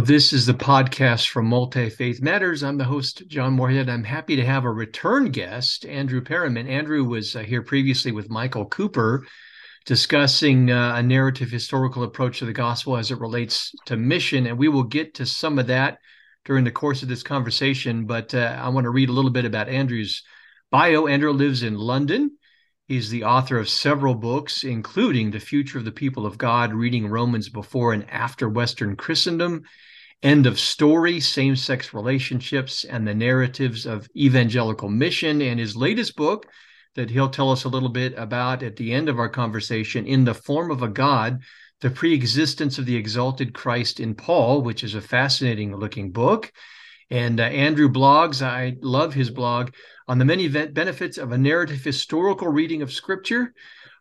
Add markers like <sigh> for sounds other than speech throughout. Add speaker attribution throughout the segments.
Speaker 1: Well, this is the podcast from Multi Faith Matters. I'm the host, John Morehead. I'm happy to have a return guest, Andrew Perriman. Andrew was uh, here previously with Michael Cooper discussing uh, a narrative historical approach to the gospel as it relates to mission. And we will get to some of that during the course of this conversation. But uh, I want to read a little bit about Andrew's bio. Andrew lives in London. He's the author of several books, including The Future of the People of God, Reading Romans Before and After Western Christendom, End of Story, Same Sex Relationships, and the Narratives of Evangelical Mission. And his latest book, that he'll tell us a little bit about at the end of our conversation, In the Form of a God, The Preexistence of the Exalted Christ in Paul, which is a fascinating looking book. And uh, Andrew blogs, I love his blog on the many benefits of a narrative historical reading of Scripture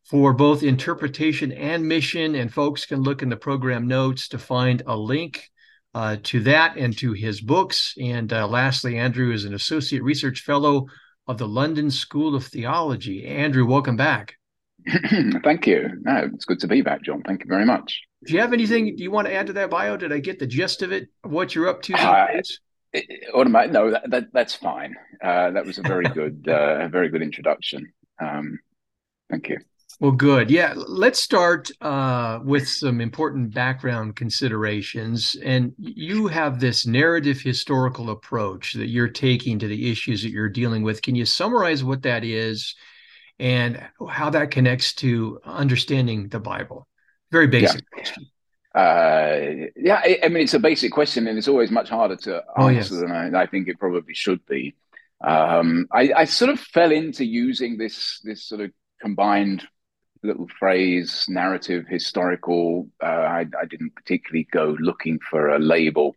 Speaker 1: for both interpretation and mission. And folks can look in the program notes to find a link uh, to that and to his books. And uh, lastly, Andrew is an associate research fellow of the London School of Theology. Andrew, welcome back. <clears throat>
Speaker 2: Thank you. No, it's good to be back, John. Thank you very much.
Speaker 1: Do you have anything do you want to add to that bio? Did I get the gist of it? of What you're up to? Uh,
Speaker 2: automatic. No, that, that that's fine. Uh, that was a very <laughs> good, uh, very good introduction. Um, thank you.
Speaker 1: Well, good. Yeah, let's start uh, with some important background considerations. And you have this narrative historical approach that you're taking to the issues that you're dealing with. Can you summarize what that is and how that connects to understanding the Bible? Very basic
Speaker 2: yeah. question. Uh, yeah, I, I, mean, it's a basic question, and it's always much harder to answer oh, yes. than I, I, think it probably should be. Um, I, I, sort of fell into using this this sort of combined little phrase, narrative, historical. Uh, I, I didn't particularly go looking for a label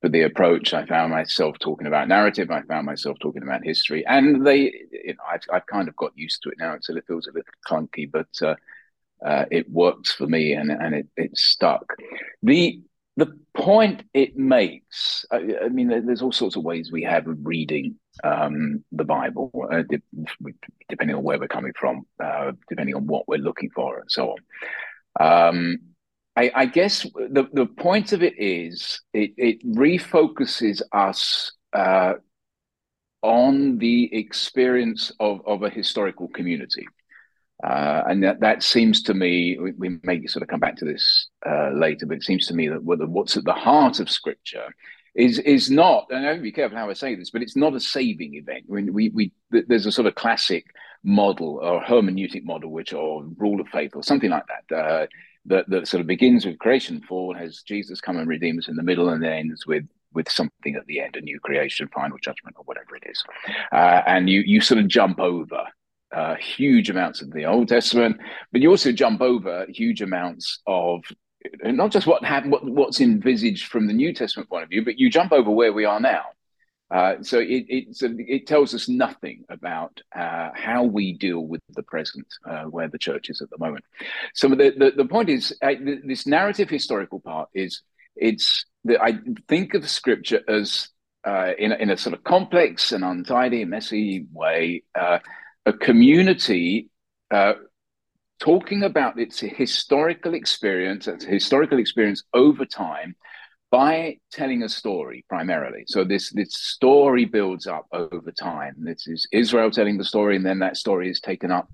Speaker 2: for the approach. I found myself talking about narrative. I found myself talking about history, and they, you know, I've, I've kind of got used to it now. It's a, it feels a little clunky, but uh, uh, it works for me and, and it, it stuck. The the point it makes, I, I, mean, there's all sorts of ways we have of reading um, the Bible, uh, depending on where we're coming from, uh, depending on what we're looking for, and so on. Um, I, I, guess the, the point of it is it, it refocuses us uh, on the experience of, of a historical community. Uh, and that, that seems to me, we, we, may sort of come back to this uh, later, but it seems to me that what's at the heart of Scripture is is not, and I have to be careful how I say this, but it's not a saving event. I mean, we, we there's a sort of classic model or hermeneutic model, which or rule of faith or something like that, uh, that that sort of begins with creation fall, has Jesus come and redeem us in the middle, and then ends with with something at the end, a new creation, final judgment, or whatever it is, uh, and you you sort of jump over uh, huge amounts of the Old Testament, but you also jump over huge amounts of not just what, what what's envisaged from the New Testament point of view, but you jump over where we are now. Uh, so it, it, it tells us nothing about uh, how we deal with the present, uh, where the church is at the moment. So the, the, the point is, uh, this narrative historical part is it's I think of Scripture as uh, in, a, in a sort of complex and untidy, messy way, uh, a community uh, talking about its historical experience, its historical experience over time by telling a story primarily. So this this story builds up over time. This is Israel telling the story, and then that story is taken up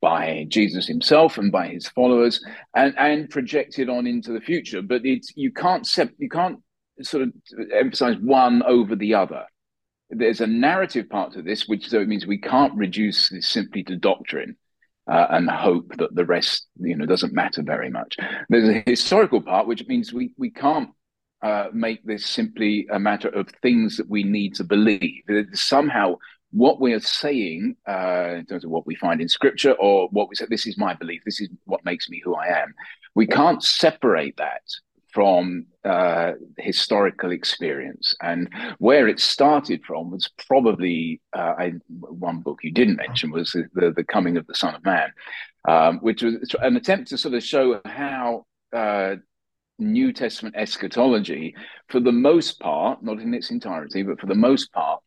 Speaker 2: by Jesus himself and by his followers, and and projected on into the future. But it's you can't sep- you can't sort of emphasize one over the other there's a narrative part to this, which so it means we can't reduce this simply to doctrine. Uh, and hope that the rest, you know, doesn't matter very much. There's a historical part, which means we we can't uh, make this simply a matter of things that we need to believe. Somehow, what we are saying uh, in terms of what we find in Scripture, or what we say, this is my belief, this is what makes me who I am. We can't separate that from uh, historical experience. And where it started from was probably uh, I, one book you didn't mention was the, the Coming of the Son of Man, um, which was an attempt to sort of show how uh, New Testament eschatology, for the most part, not in its entirety, but for the most part,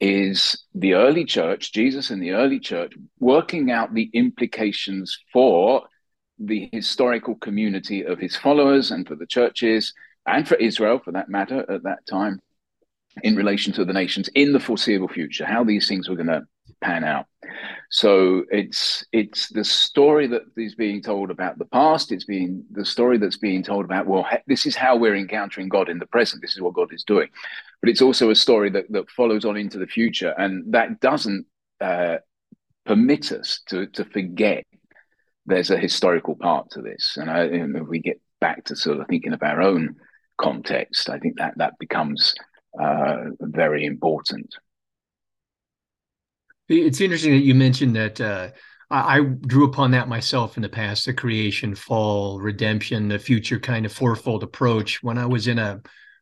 Speaker 2: is the early church, Jesus and the early church, working out the implications for the historical community of his followers and for the churches and for Israel, for that matter, at that time, in relation to the nations in the foreseeable future, how these things were going to pan out. So it's it's the story that is being told about the past. It's being the story that's being told about well, this is how we're encountering God in the present. This is what God is doing, but it's also a story that that follows on into the future, and that doesn't uh, permit us to to forget there's a historical part to this. And I, if we get back to sort of thinking of our own context, I think that that becomes uh, very important.
Speaker 1: It's interesting that you mentioned that. Uh, I, I drew upon that myself in the past: the creation, fall, redemption, the future kind of fourfold approach. When I was in a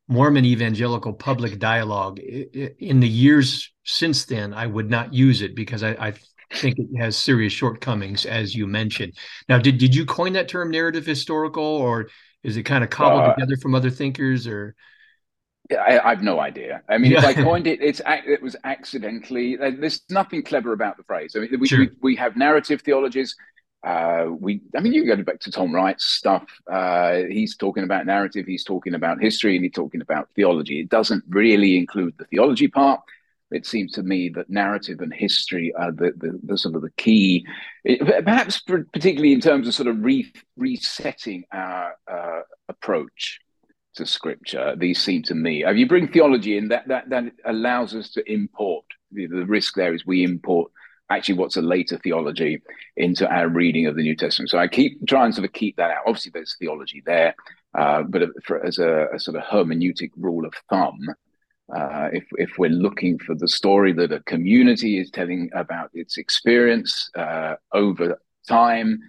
Speaker 1: Mormon evangelical public dialogue in the years since then, I would not use it because I, I think it has serious shortcomings, as you mentioned. Now, did did you coin that term, narrative historical, or is it kind of cobbled uh, together from other thinkers, or?
Speaker 2: I, I have no idea. I mean, if I <laughs> coined it, it's it was accidentally. There's nothing clever about the phrase. I mean, we sure. we, we, have narrative theologies. Uh, we, I mean, you go back to Tom Wright's stuff. Uh, he's talking about narrative. He's talking about history, and he's talking about theology. It doesn't really include the theology part it seems to me that narrative and history are the, the, the sort of the key, perhaps particularly in terms of sort of re, resetting our uh, approach to scripture. These seem to me, if you bring theology in, that that that allows us to import. The, the risk there is we import actually what's a later theology into our reading of the New Testament. So I keep trying to sort of keep that out. Obviously, there's theology there, uh, but for, as a, a, sort of hermeneutic rule of thumb, uh, if, if we're looking for the story that a community is telling about its experience uh, over time,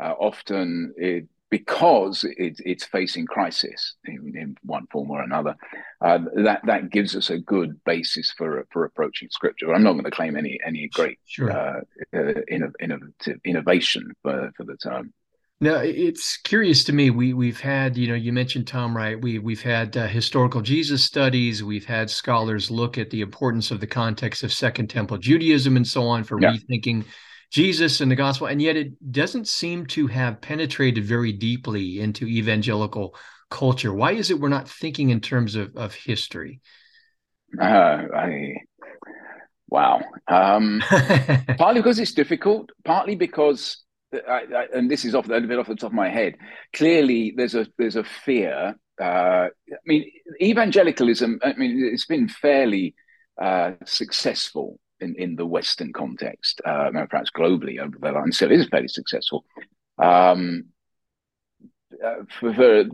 Speaker 2: uh, often it, because it, it's facing crisis in, in, one form or another, uh, that that gives us a good basis for for approaching scripture. I'm not going to claim any any great sure. Uh, uh, innovative innovation for, for the term.
Speaker 1: Now it's curious to me. We we've had, you know, you mentioned Tom Wright. We we've had uh, historical Jesus studies. We've had scholars look at the importance of the context of Second Temple Judaism and so on for yeah. rethinking Jesus and the gospel, and yet it doesn't seem to have penetrated very deeply into evangelical culture. Why is it we're not thinking in terms of of history?
Speaker 2: Uh, I wow. Um, <laughs> partly because it's difficult. Partly because I, I, and this is off a bit off the top of my head. Clearly, there's a there's a fear. Uh, I mean, evangelicalism. I mean, it's been fairly uh, successful in, in the Western context, uh, perhaps globally over the line. Still is fairly successful. Um, uh, for, for,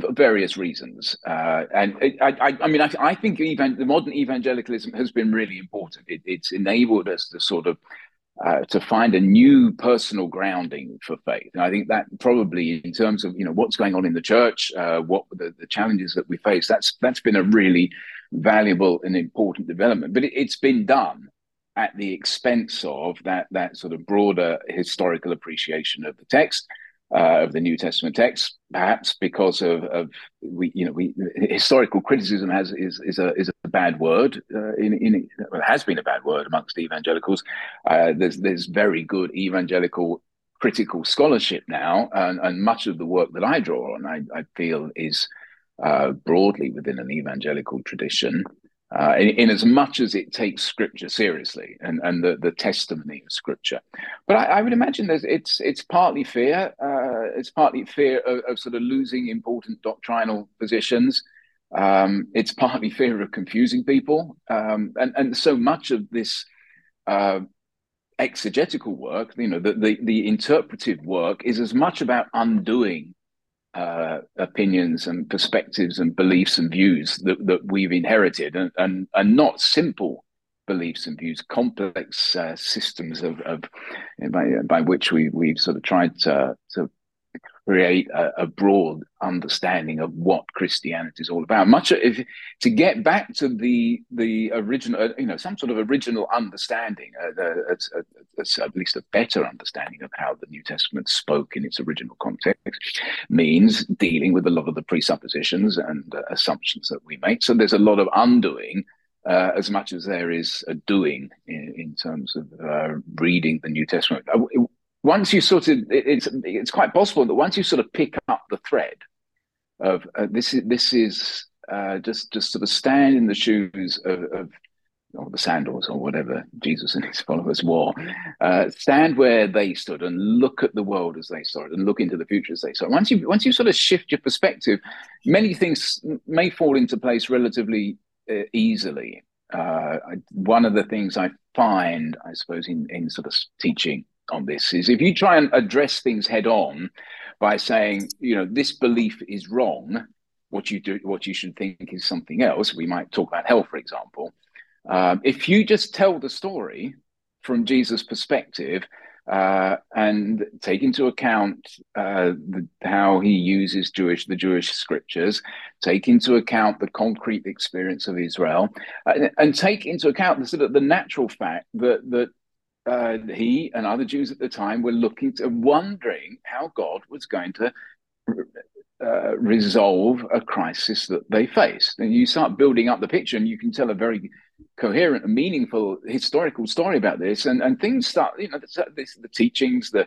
Speaker 2: for various reasons, uh, and I, I, I mean, I, I think even the modern evangelicalism has been really important. It, it's enabled us to sort of uh, to find a new personal grounding for faith. And I think that probably, in terms of you know what's going on in the church, uh, what the, the challenges that we face, that's that's been a really valuable and important development. But it, it's been done at the expense of that that sort of broader historical appreciation of the text uh, of the New Testament text, perhaps because of, of we, you know, we historical criticism has is is a is a bad word uh, in in has been a bad word amongst evangelicals. Uh, there's there's very good evangelical critical scholarship now, and, and much of the work that I draw on, I, I feel is uh, broadly within an evangelical tradition uh, in, in, as much as it takes scripture seriously and, and the, the testimony of scripture. But I, I would imagine that it's it's partly fear. Uh, it's partly fear of, of, sort of losing important doctrinal positions. Um, it's partly fear of confusing people. Um, and, and so much of this uh, exegetical work, you know, the, the, the interpretive work is as much about undoing uh, opinions and perspectives and beliefs and views that, that we've inherited and, and, and not simple beliefs and views, complex uh, systems of, of by, by which we, we've sort of tried to, to create a, a, broad understanding of what Christianity is all about. Much if, to get back to the the original, uh, you know, some sort of original understanding, uh, uh, at least a better understanding of how the New Testament spoke in its original context, means dealing with a lot of the presuppositions and uh, assumptions that we make. So there's a lot of undoing. Uh, as much as there is a doing in, in terms of uh, reading the New Testament, once you sort of it's it's quite possible that once you sort of pick up the thread of uh, this is this is uh, just just sort of stand in the shoes of, of or the sandals or whatever Jesus and his followers wore, uh, stand where they stood and look at the world as they saw it and look into the future as they saw it. Once you once you sort of shift your perspective, many things may fall into place relatively uh, easily. Uh, one of the things I find, I suppose, in, in sort of teaching on this is if you try and address things head on by saying, you know, this belief is wrong, what you do, what you should think is something else. We might talk about hell, for example. Um, if you just tell the story from Jesus' perspective uh, and take into account uh, the, how he uses Jewish the Jewish scriptures, take into account the concrete experience of Israel, and, and take into account the sort of the natural fact that that uh, he and other Jews at the time were looking to wondering how God was going to uh, resolve a crisis that they faced. And you start building up the picture, and you can tell a very coherent and meaningful historical story about this. And and things start, you know, the, the teachings, the,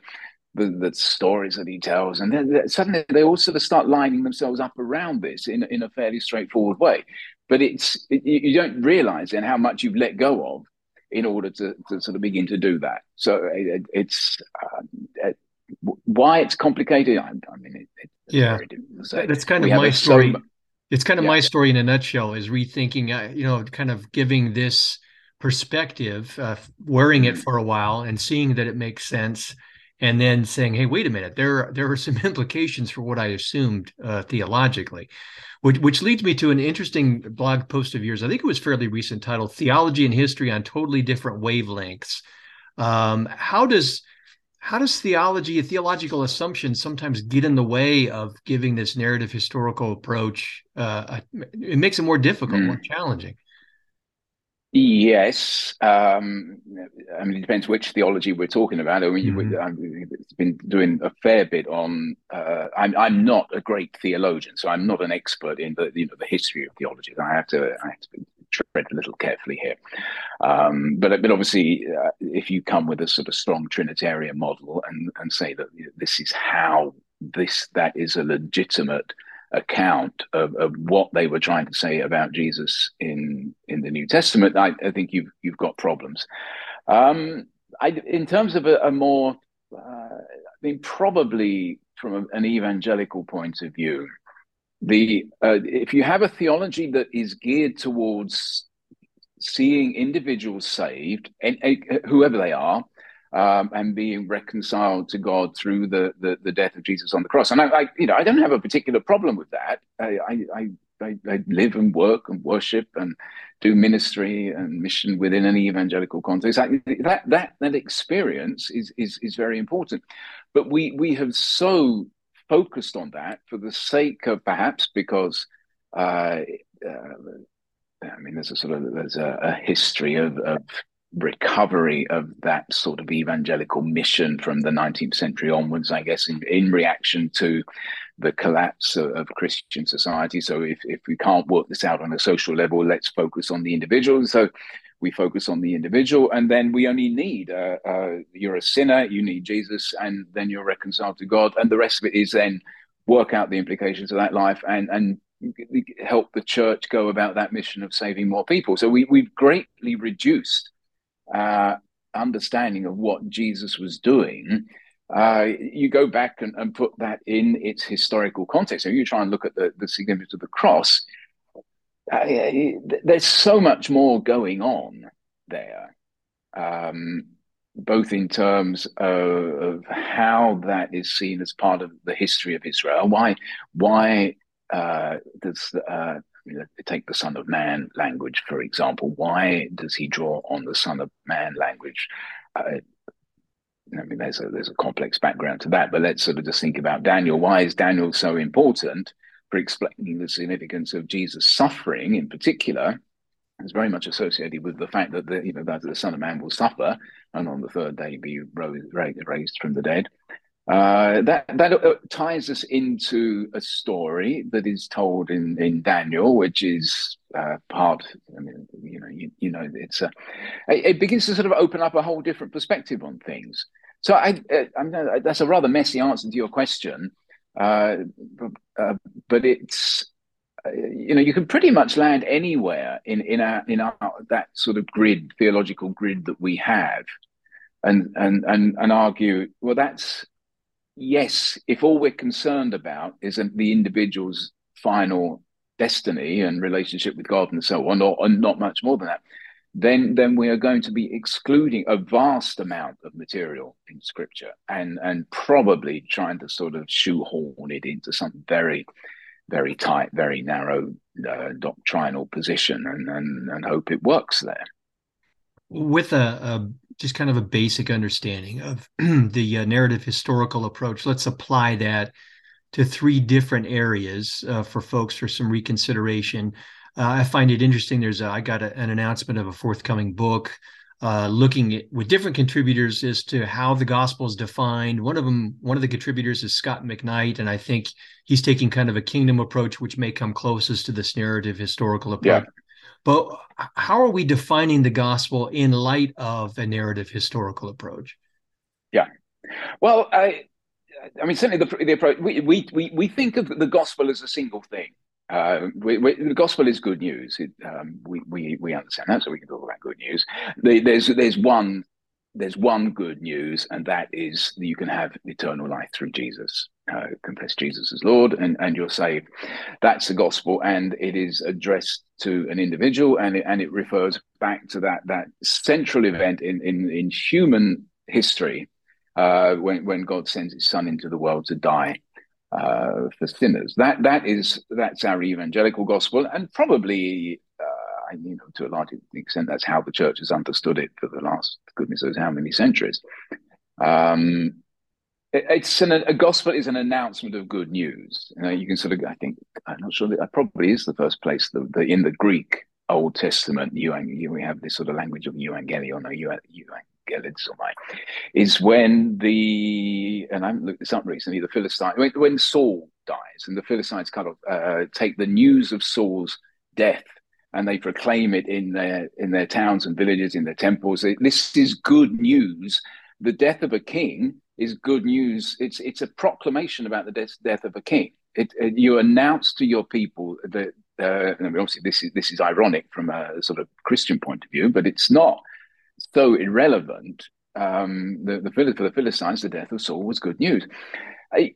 Speaker 2: the the stories that he tells, and then suddenly they all sort of start lining themselves up around this in in a fairly straightforward way. But it's it, you don't realize then how much you've let go of in order to, to sort of begin to do that. So it, it's uh, why it's complicated. I, I mean, it, it's
Speaker 1: yeah, that's kind we of my story. So, it's kind of yeah. my story in a nutshell. Is rethinking, uh, you know, kind of giving this perspective, uh, wearing it mm-hmm. for a while, and seeing that it makes sense, and then saying, "Hey, wait a minute. There, there are some <laughs> implications for what I assumed uh, theologically." which, which leads me to an interesting blog post of yours. I think it was fairly recent, titled "Theology and History on Totally Different Wavelengths." Um, how does how does theology, a theological assumption, sometimes get in the way of giving this narrative historical approach? Uh, it makes it more difficult, mm. more challenging.
Speaker 2: Yes, um, I mean it depends which theology we're talking about. I mean, mm-hmm. I've been doing a fair bit on. Uh, I'm I'm not a great theologian, so I'm not an expert in the you know the history of theology. I have to I have to tread a little carefully here. Um, but but obviously, uh, if you come with a sort of strong Trinitarian model and and say that this is how this that is a legitimate account of, of what they were trying to say about Jesus in in the New Testament, I, I think you've you've got problems. Um, I, in terms of a, a more, uh, I mean, probably from an evangelical point of view, the uh, if you have a theology that is geared towards seeing individuals saved, and, and whoever they are, um, and being reconciled to God through the, the, the death of Jesus on the cross. And I, I, you know, I don't have a particular problem with that. I, I, I, I live and work and worship and do ministry and mission within an evangelical context. that that that experience is is is very important. But we we have so focused on that for the sake of perhaps because. Uh, uh, I mean, there's a sort of there's a, a history of, of recovery of that sort of evangelical mission from the 19th century onwards, I guess, in, in reaction to the collapse of, of, Christian society. So if, if we can't work this out on a social level, let's focus on the individual. So we focus on the individual, and then we only need uh, uh, you're a sinner, you need Jesus, and then you're reconciled to God, and the rest of it is then work out the implications of that life and and help the church go about that mission of saving more people. So we we've greatly reduced uh, understanding of what Jesus was doing, uh, you go back and, and, put that in its historical context. So you try and look at the, the significance of the cross. Uh, there's so much more going on there, um, both in terms of, of, how that is seen as part of the history of Israel. Why, why uh, does uh, take the Son of Man language, for example. Why does he draw on the Son of Man language? Uh, I mean, there's a there's a complex background to that, but let's sort of just think about Daniel. Why is Daniel so important for explaining the significance of Jesus' suffering in particular? It's very much associated with the fact that the you know that the Son of Man will suffer and on the third day be raised from the dead. Uh, that that uh, ties us into a story that is told in, in Daniel, which is uh, part. I mean, you know, you, you know, it's a, it, it, begins to sort of open up a whole different perspective on things. So I, uh, I that's a rather messy answer to your question, uh, but, but it's you know you can pretty much land anywhere in in our in our that sort of grid theological grid that we have and and and and argue well that's yes if all we're concerned about is the individual's final destiny and relationship with god and so on or, or not much more than that then then we are going to be excluding a vast amount of material in scripture and and probably trying to sort of shoehorn it into some very very tight, very narrow uh, doctrinal position and, and, and hope it works there.
Speaker 1: With a, a just kind of a basic understanding of <clears throat> the uh, narrative historical approach, let's apply that to three different areas uh, for folks for some reconsideration. Uh, I find it interesting. There's a, I got a, an announcement of a forthcoming book uh, looking at, with different contributors as to how the gospel is defined. One of them, one of the contributors is Scot McKnight, and I think he's taking kind of a kingdom approach, which may come closest to this narrative historical approach. Yeah. But how are we defining the gospel in light of a narrative historical approach?
Speaker 2: Yeah. Well, I, I mean, certainly the, the approach we, we we we think of the gospel as a single thing. Uh, we, we, the gospel is good news. It, um, we, we we understand that, so we can talk about good news. there's there's one there's one good news, and that is that you can have eternal life through Jesus. Uh, confess Jesus as Lord, and, and you're saved. That's the gospel, and it is addressed to an individual, and it, and it refers back to that that central event in in, in human history uh, when when God sends His Son into the world to die uh, for sinners. That that is that's our evangelical gospel, and probably uh, you know to a large extent that's how the church has understood it for the last goodness knows how many centuries. Um, it's an, a gospel is an announcement of good news. You know, you can sort of I think I'm not sure that probably is the first place the, the in the Greek Old Testament you, we have this sort of language of evangelion or you, euangelizomai, is when the and I've looked this up recently. The Philistine when, when Saul dies and the Philistines kind of uh, take the news of Saul's death and they proclaim it in their in their towns and villages, in their temples. This is good news. The death of a king is good news. It's it's a proclamation about the death, death of a king. It, it, you announce to your people that uh, obviously this is this is ironic from a sort of Christian point of view, but it's not so irrelevant. Um, the, the for the Philistines, the death of Saul was good news. I,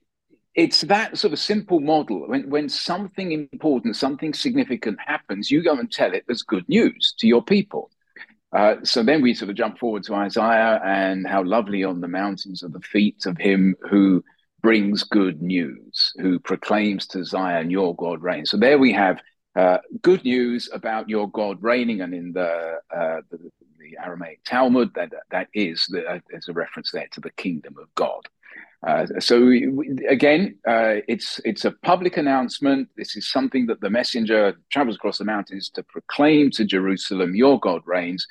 Speaker 2: it's that sort of simple model. When when something important, something significant happens, you go and tell it as good news to your people. Uh, so then we sort of jump forward to Isaiah and how lovely on the mountains are the feet of him who brings good news, who proclaims to Zion, your God reigns. So there we have uh, good news about your God reigning, and in the, uh, the, the Aramaic Targum, that that is the, uh, there's a reference there to the kingdom of God. Uh, so we, again, uh, it's it's a public announcement. This is something that the messenger travels across the mountains to proclaim to Jerusalem, "Your God reigns."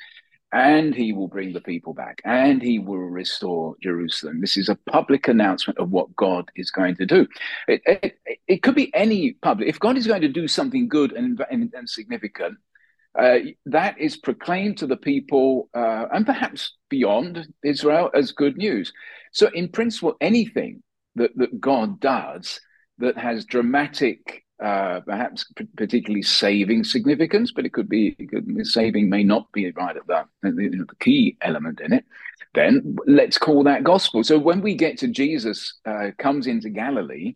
Speaker 2: and he will bring the people back and he will restore Jerusalem. This is a public announcement of what God is going to do. It, it, it could be any public. If God is going to do something good and, and, and significant, uh, that is proclaimed to the people uh, and perhaps beyond Israel as good news. So, in principle, anything that, that God does that has dramatic uh, perhaps particularly saving significance, but it could be it could, saving may not be right at that the, key element in it. Then let's call that gospel. So when we get to Jesus uh, comes into Galilee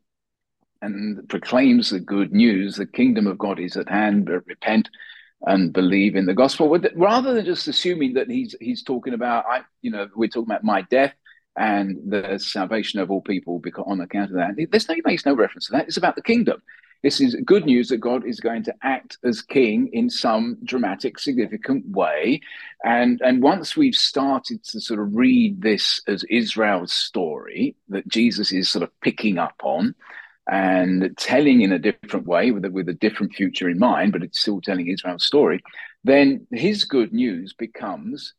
Speaker 2: and proclaims the good news, the kingdom of God is at hand. Repent and believe in the gospel, rather than just assuming that he's he's talking about I, you know, we're talking about my death and the salvation of all people because on account of that. There's no he makes no reference to that. It's about the kingdom. This is good news that God is going to act as king in some dramatic, significant way. And, and once we've started to sort of read this as Israel's story that Jesus is sort of picking up on and telling in a different way with a, with a different future in mind, but it's still telling Israel's story, then his good news becomes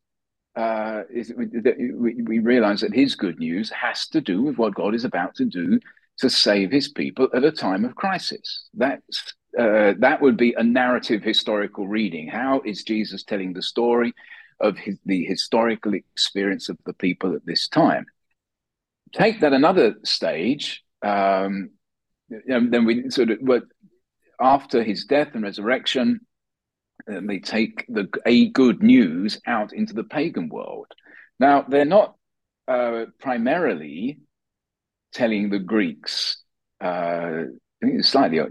Speaker 2: uh, is we, we realize that his good news has to do with what God is about to do to save his people at a time of crisis. That's uh, that would be a narrative historical reading. How is Jesus telling the story of his, the historical experience of the people at this time? Take that another stage. Um, and then we sort of, after his death and resurrection, and they take the a good news out into the pagan world. Now they're not uh, primarily telling the Greeks. Uh, I think it's slightly uh,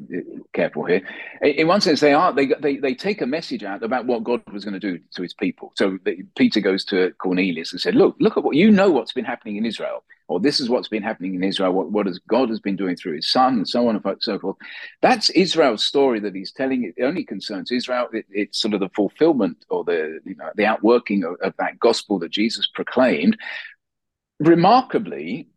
Speaker 2: careful here. In one sense, they are they they they take a message out about what God was going to do to His people. So Peter goes to Cornelius and said, "Look, look at what you know. What's been happening in Israel, or this is what's been happening in Israel. What what has God has been doing through His Son, and so on and so forth. That's Israel's story that He's telling. It only concerns Israel. It, it's sort of the fulfillment or the you know the outworking of, of that gospel that Jesus proclaimed. Remarkably,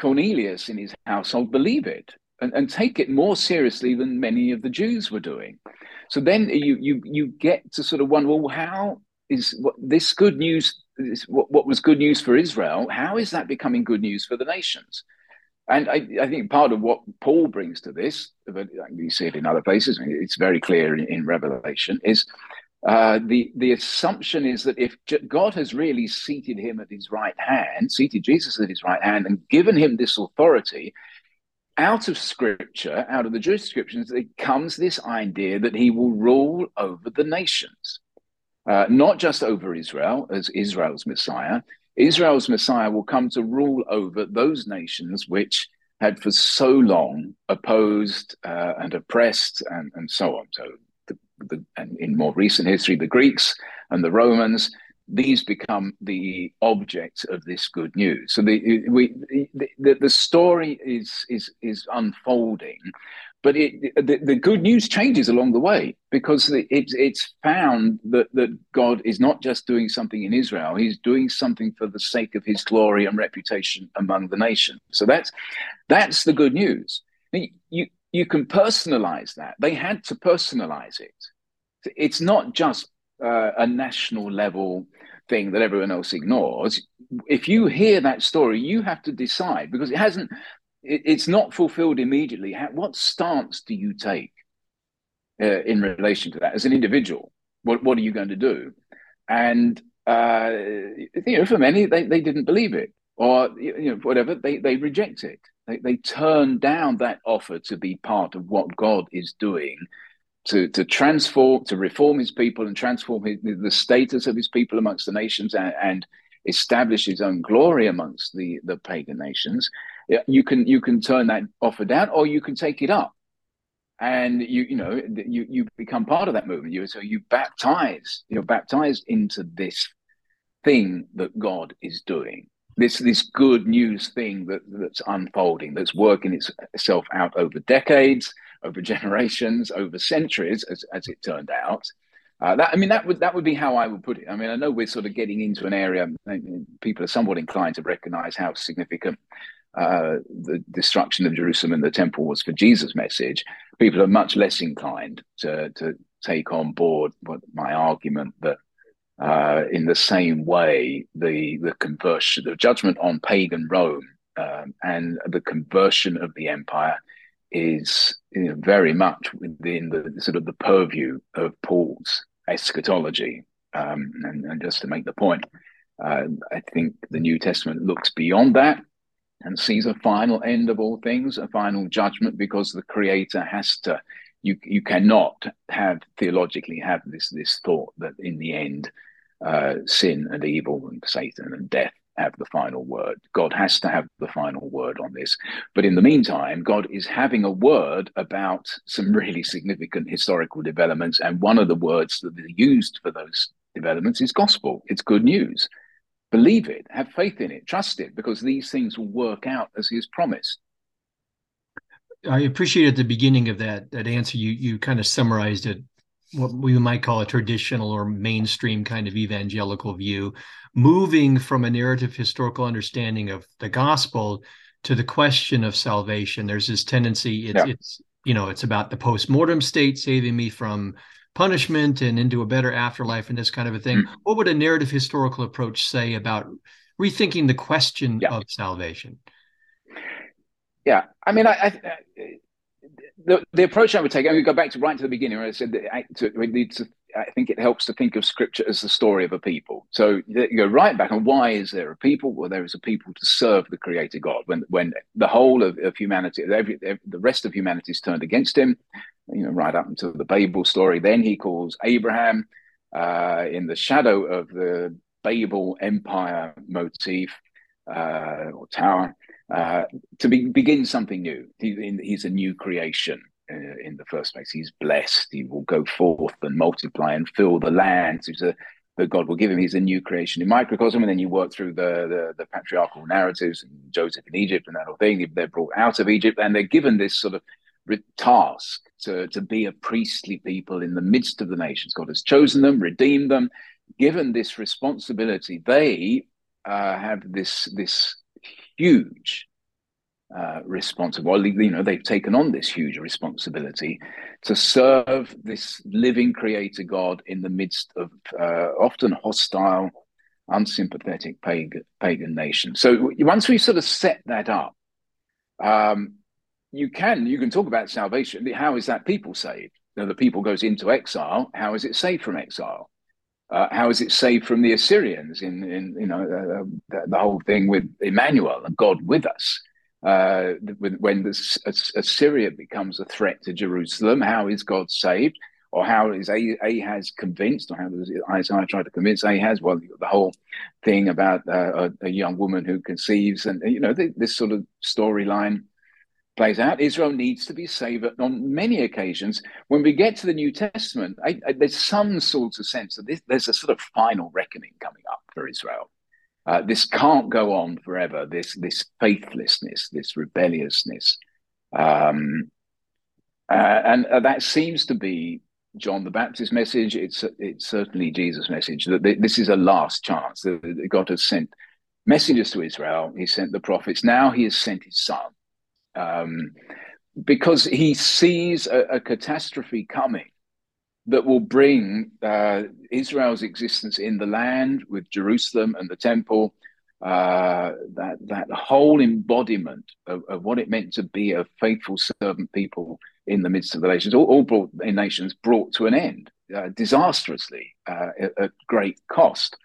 Speaker 2: Cornelius in his household believe it and, and take it more seriously than many of the Jews were doing. So then you you you get to sort of wonder, well, how is what, this good news? What, what was good news for Israel? How is that becoming good news for the nations? And I, I, think part of what Paul brings to this, but you see it in other places, it's very clear in, in Revelation, is uh, the the assumption is that if God has really seated him at his right hand, seated Jesus at his right hand, and given him this authority, out of Scripture, out of the Jewish scriptures, it comes this idea that he will rule over the nations, uh, not just over Israel as Israel's Messiah. Israel's Messiah will come to rule over those nations which had for so long opposed uh, and oppressed and, and so on. So the, and in more recent history, the Greeks and the Romans, these become the objects of this good news. So the we the, the story is is is unfolding, but it, the, the good news changes along the way because it's it's found that that God is not just doing something in Israel; He's doing something for the sake of His glory and reputation among the nations. So that's that's the good news. You you can personalize that. They had to personalize it. It's not just uh, a national level thing that everyone else ignores. If you hear that story, you have to decide because it hasn't, it, it's not fulfilled immediately. How, what stance do you take uh, in relation to that as an individual? What, what are you going to do? And uh, you know, for many, they, they didn't believe it, or you know, whatever they they reject it. They, they turn down that offer to be part of what God is doing to, to transform, to reform his people and transform his, the status of his people amongst the nations and, and establish his own glory amongst the, the pagan nations. You can you can turn that offer down, or you can take it up, and you you know you you become part of that movement. You so you baptize you're baptized into this thing that God is doing this this good news thing that that's unfolding, that's working itself out over decades, over generations, over centuries, as as it turned out. Uh, that I mean, that would that would be how I would put it. I mean, I know we're sort of getting into an area. People are somewhat inclined to recognise how significant uh, the destruction of Jerusalem and the temple was for Jesus' message. People are much less inclined to to take on board what my argument that uh, in the same way, the the conversion, the judgment on pagan Rome um, and the conversion of the empire is you know, very much within the sort of the purview of Paul's eschatology. Um, and, and, just to make the point, uh, I think the New Testament looks beyond that and sees a final end of all things, a final judgment, because the Creator has to. You you cannot have theologically have this this thought that in the end, uh, sin and evil and Satan and death have the final word. God has to have the final word on this. But in the meantime, God is having a word about some really significant historical developments. And one of the words that is used for those developments is gospel. It's good news. Believe it, have faith in it, trust it, because these things will work out as He has promised.
Speaker 1: I appreciate at the beginning of that that answer you you kind of summarized it what we might call a traditional or mainstream kind of evangelical view, moving from a narrative historical understanding of the gospel to the question of salvation. There's this tendency, it's, yeah. it's you know, it's about the post-mortem state saving me from punishment and into a better afterlife and this kind of a thing. Mm. What would a narrative historical approach say about rethinking the question yeah. of salvation?
Speaker 2: Yeah, I mean, I, I, the, the approach I would take, I'm going to go back to right to the beginning where I said that I, to, need to, I think it helps to think of scripture as the story of a people. So you go right back and why is there a people? Well, there is a people to serve the creator God. When when the whole of, of humanity, every, every, the rest of humanity is turned against him, you know, right up until the Babel story. Then he calls Abraham uh, in the shadow of the Babel empire motif uh, or tower uh, to be, begin something new. He, he's a new creation uh, in the first place. He's blessed. He will go forth and multiply and fill the land. He's a, that God will give him. He's a new creation in microcosm. And then you work through the, the, the patriarchal narratives and Joseph in Egypt and that whole thing. They're brought out of Egypt and they're given this sort of task to, to be a priestly people in the midst of the nations. God has chosen them, redeemed them, given this responsibility. They uh, have this this huge uh, responsibility. You know, they've taken on this huge responsibility to serve this living creator God in the midst of uh, often hostile, unsympathetic pagan, pagan nations. So once we sort of set that up, um, you can you can talk about salvation. How is that people saved? The people goes into exile. How is it saved from exile? Uh, how is it saved from the Assyrians in, in you know uh, the, the, whole thing with Emmanuel and God with us? Uh, when the, Assyria becomes a threat to Jerusalem, how is God saved? Or how is Ahaz convinced? Or how does Isaiah try to convince Ahaz? Well, the whole thing about uh, a, a, young woman who conceives, and you know this sort of storyline plays out. Israel needs to be saved on many occasions. When we get to the New Testament, I, I, there's some sort of sense that this, there's a sort of final reckoning coming up for Israel. Uh, this can't go on forever. This this faithlessness, this rebelliousness, um, uh, and uh, that seems to be John the Baptist's message. It's it's certainly Jesus' message that this is a last chance. That God has sent messengers to Israel. He sent the prophets. Now He has sent His Son um, because he sees a, a, catastrophe coming that will bring uh, Israel's existence in the land with Jerusalem and the temple, uh, that that whole embodiment of, of, what it meant to be a faithful servant people in the midst of the nations, all, all brought in nations brought to an end uh, disastrously uh, at, at, great cost.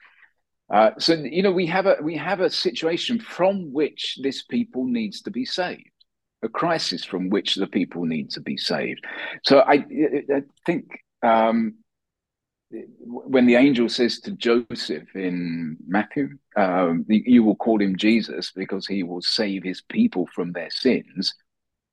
Speaker 2: Uh, so you know we have a we have a situation from which this people needs to be saved a crisis from which the people need to be saved. So I, I think um, when the angel says to Joseph in Matthew, um, "You will call him Jesus because he will save his people from their sins."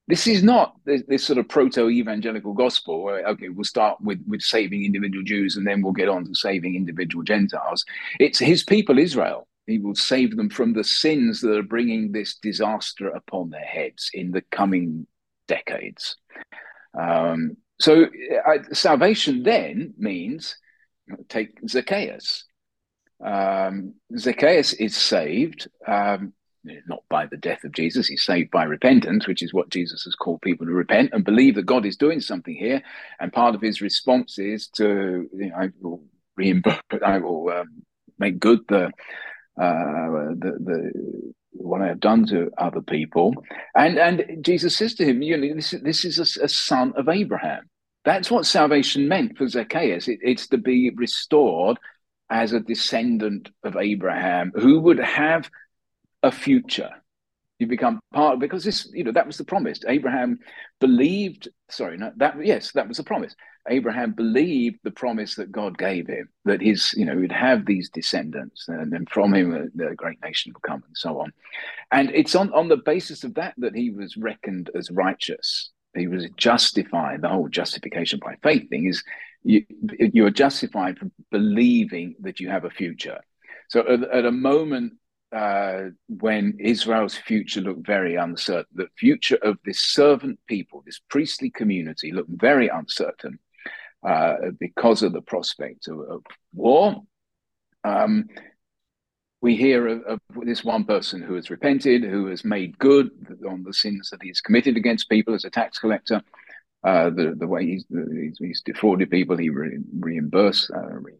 Speaker 2: This is not this, this sort of proto-evangelical gospel. Where, okay, we'll start with with saving individual Jews and then we'll get on to saving individual Gentiles. It's his people, Israel, he will save them from the sins that are bringing this disaster upon their heads in the coming decades. Um, so, uh, salvation then means take Zacchaeus. Um, Zacchaeus is saved um, not by the death of Jesus, he's saved by repentance, which is what Jesus has called people to repent and believe that God is doing something here. And part of his response is to, you know, I will reimburse, I will um, make good the uh, the, the what I have done to other people. And and Jesus says to him, you know, this, this is a, a son of Abraham. That's what salvation meant for Zacchaeus. It, it's to be restored as a descendant of Abraham who would have a future. You become part because this, you know, that was the promise. Abraham believed. Sorry, no, that yes, that was the promise. Abraham believed the promise that God gave him, that his, you know, he'd have these descendants, and from him a, a, great nation would come, and so on. And it's on, on the basis of that that he was reckoned as righteous. He was justified. The whole justification by faith thing is you, you are justified for believing that you have a future. So at, at a moment uh, when Israel's future looked very uncertain. The future of this servant people, this priestly community, looked very uncertain uh, because of the prospect of, of war. Um, we hear of, of, this one person who has repented, who has made good on the sins that he's committed against people as a tax collector. Uh, the the way he's, he's, he's defrauded people, he re- reimbursed, uh, re-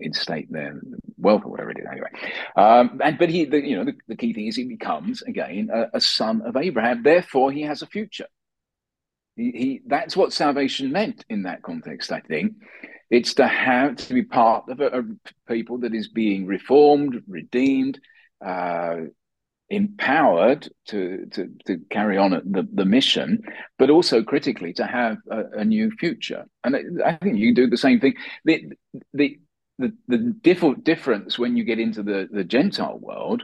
Speaker 2: instate their wealth or whatever it is. Anyway, um, and but he, the, you know, the, the, key thing is he becomes again a, a, son of Abraham. Therefore, he has a future. He, that's what salvation meant in that context. I think it's to have to be part of a, a people that is being reformed, redeemed. Uh, empowered to, to, to carry on the, the mission, but also critically to have a, a new future. And I, I think you do the same thing. The, the, the, the diff- difference when you get into the, the Gentile world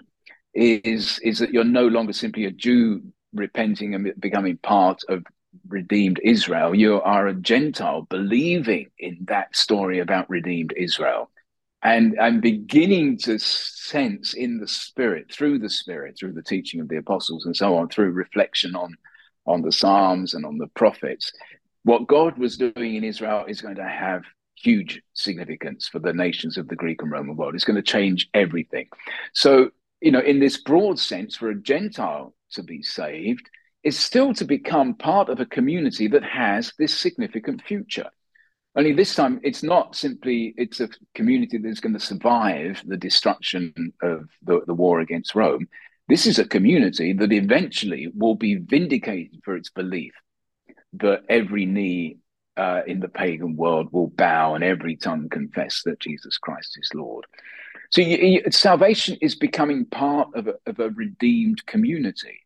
Speaker 2: is, is that you're no longer simply a Jew repenting and becoming part of redeemed Israel. You are a Gentile believing in that story about redeemed Israel. And I'm beginning to sense in the spirit, through the spirit, through the teaching of the apostles and so on, through reflection on, on the Psalms and on the prophets, what God was doing in Israel is going to have huge significance for the nations of the Greek and Roman world. It's going to change everything. So, you know, in this broad sense, for a Gentile to be saved is still to become part of a community that has this significant future. Only this time, it's not simply it's a community that's going to survive the destruction of the, the war against Rome. This is a community that eventually will be vindicated for its belief that every knee uh, in the pagan world will bow and every tongue confess that Jesus Christ is Lord. So you, you, salvation is becoming part of a, of a redeemed community.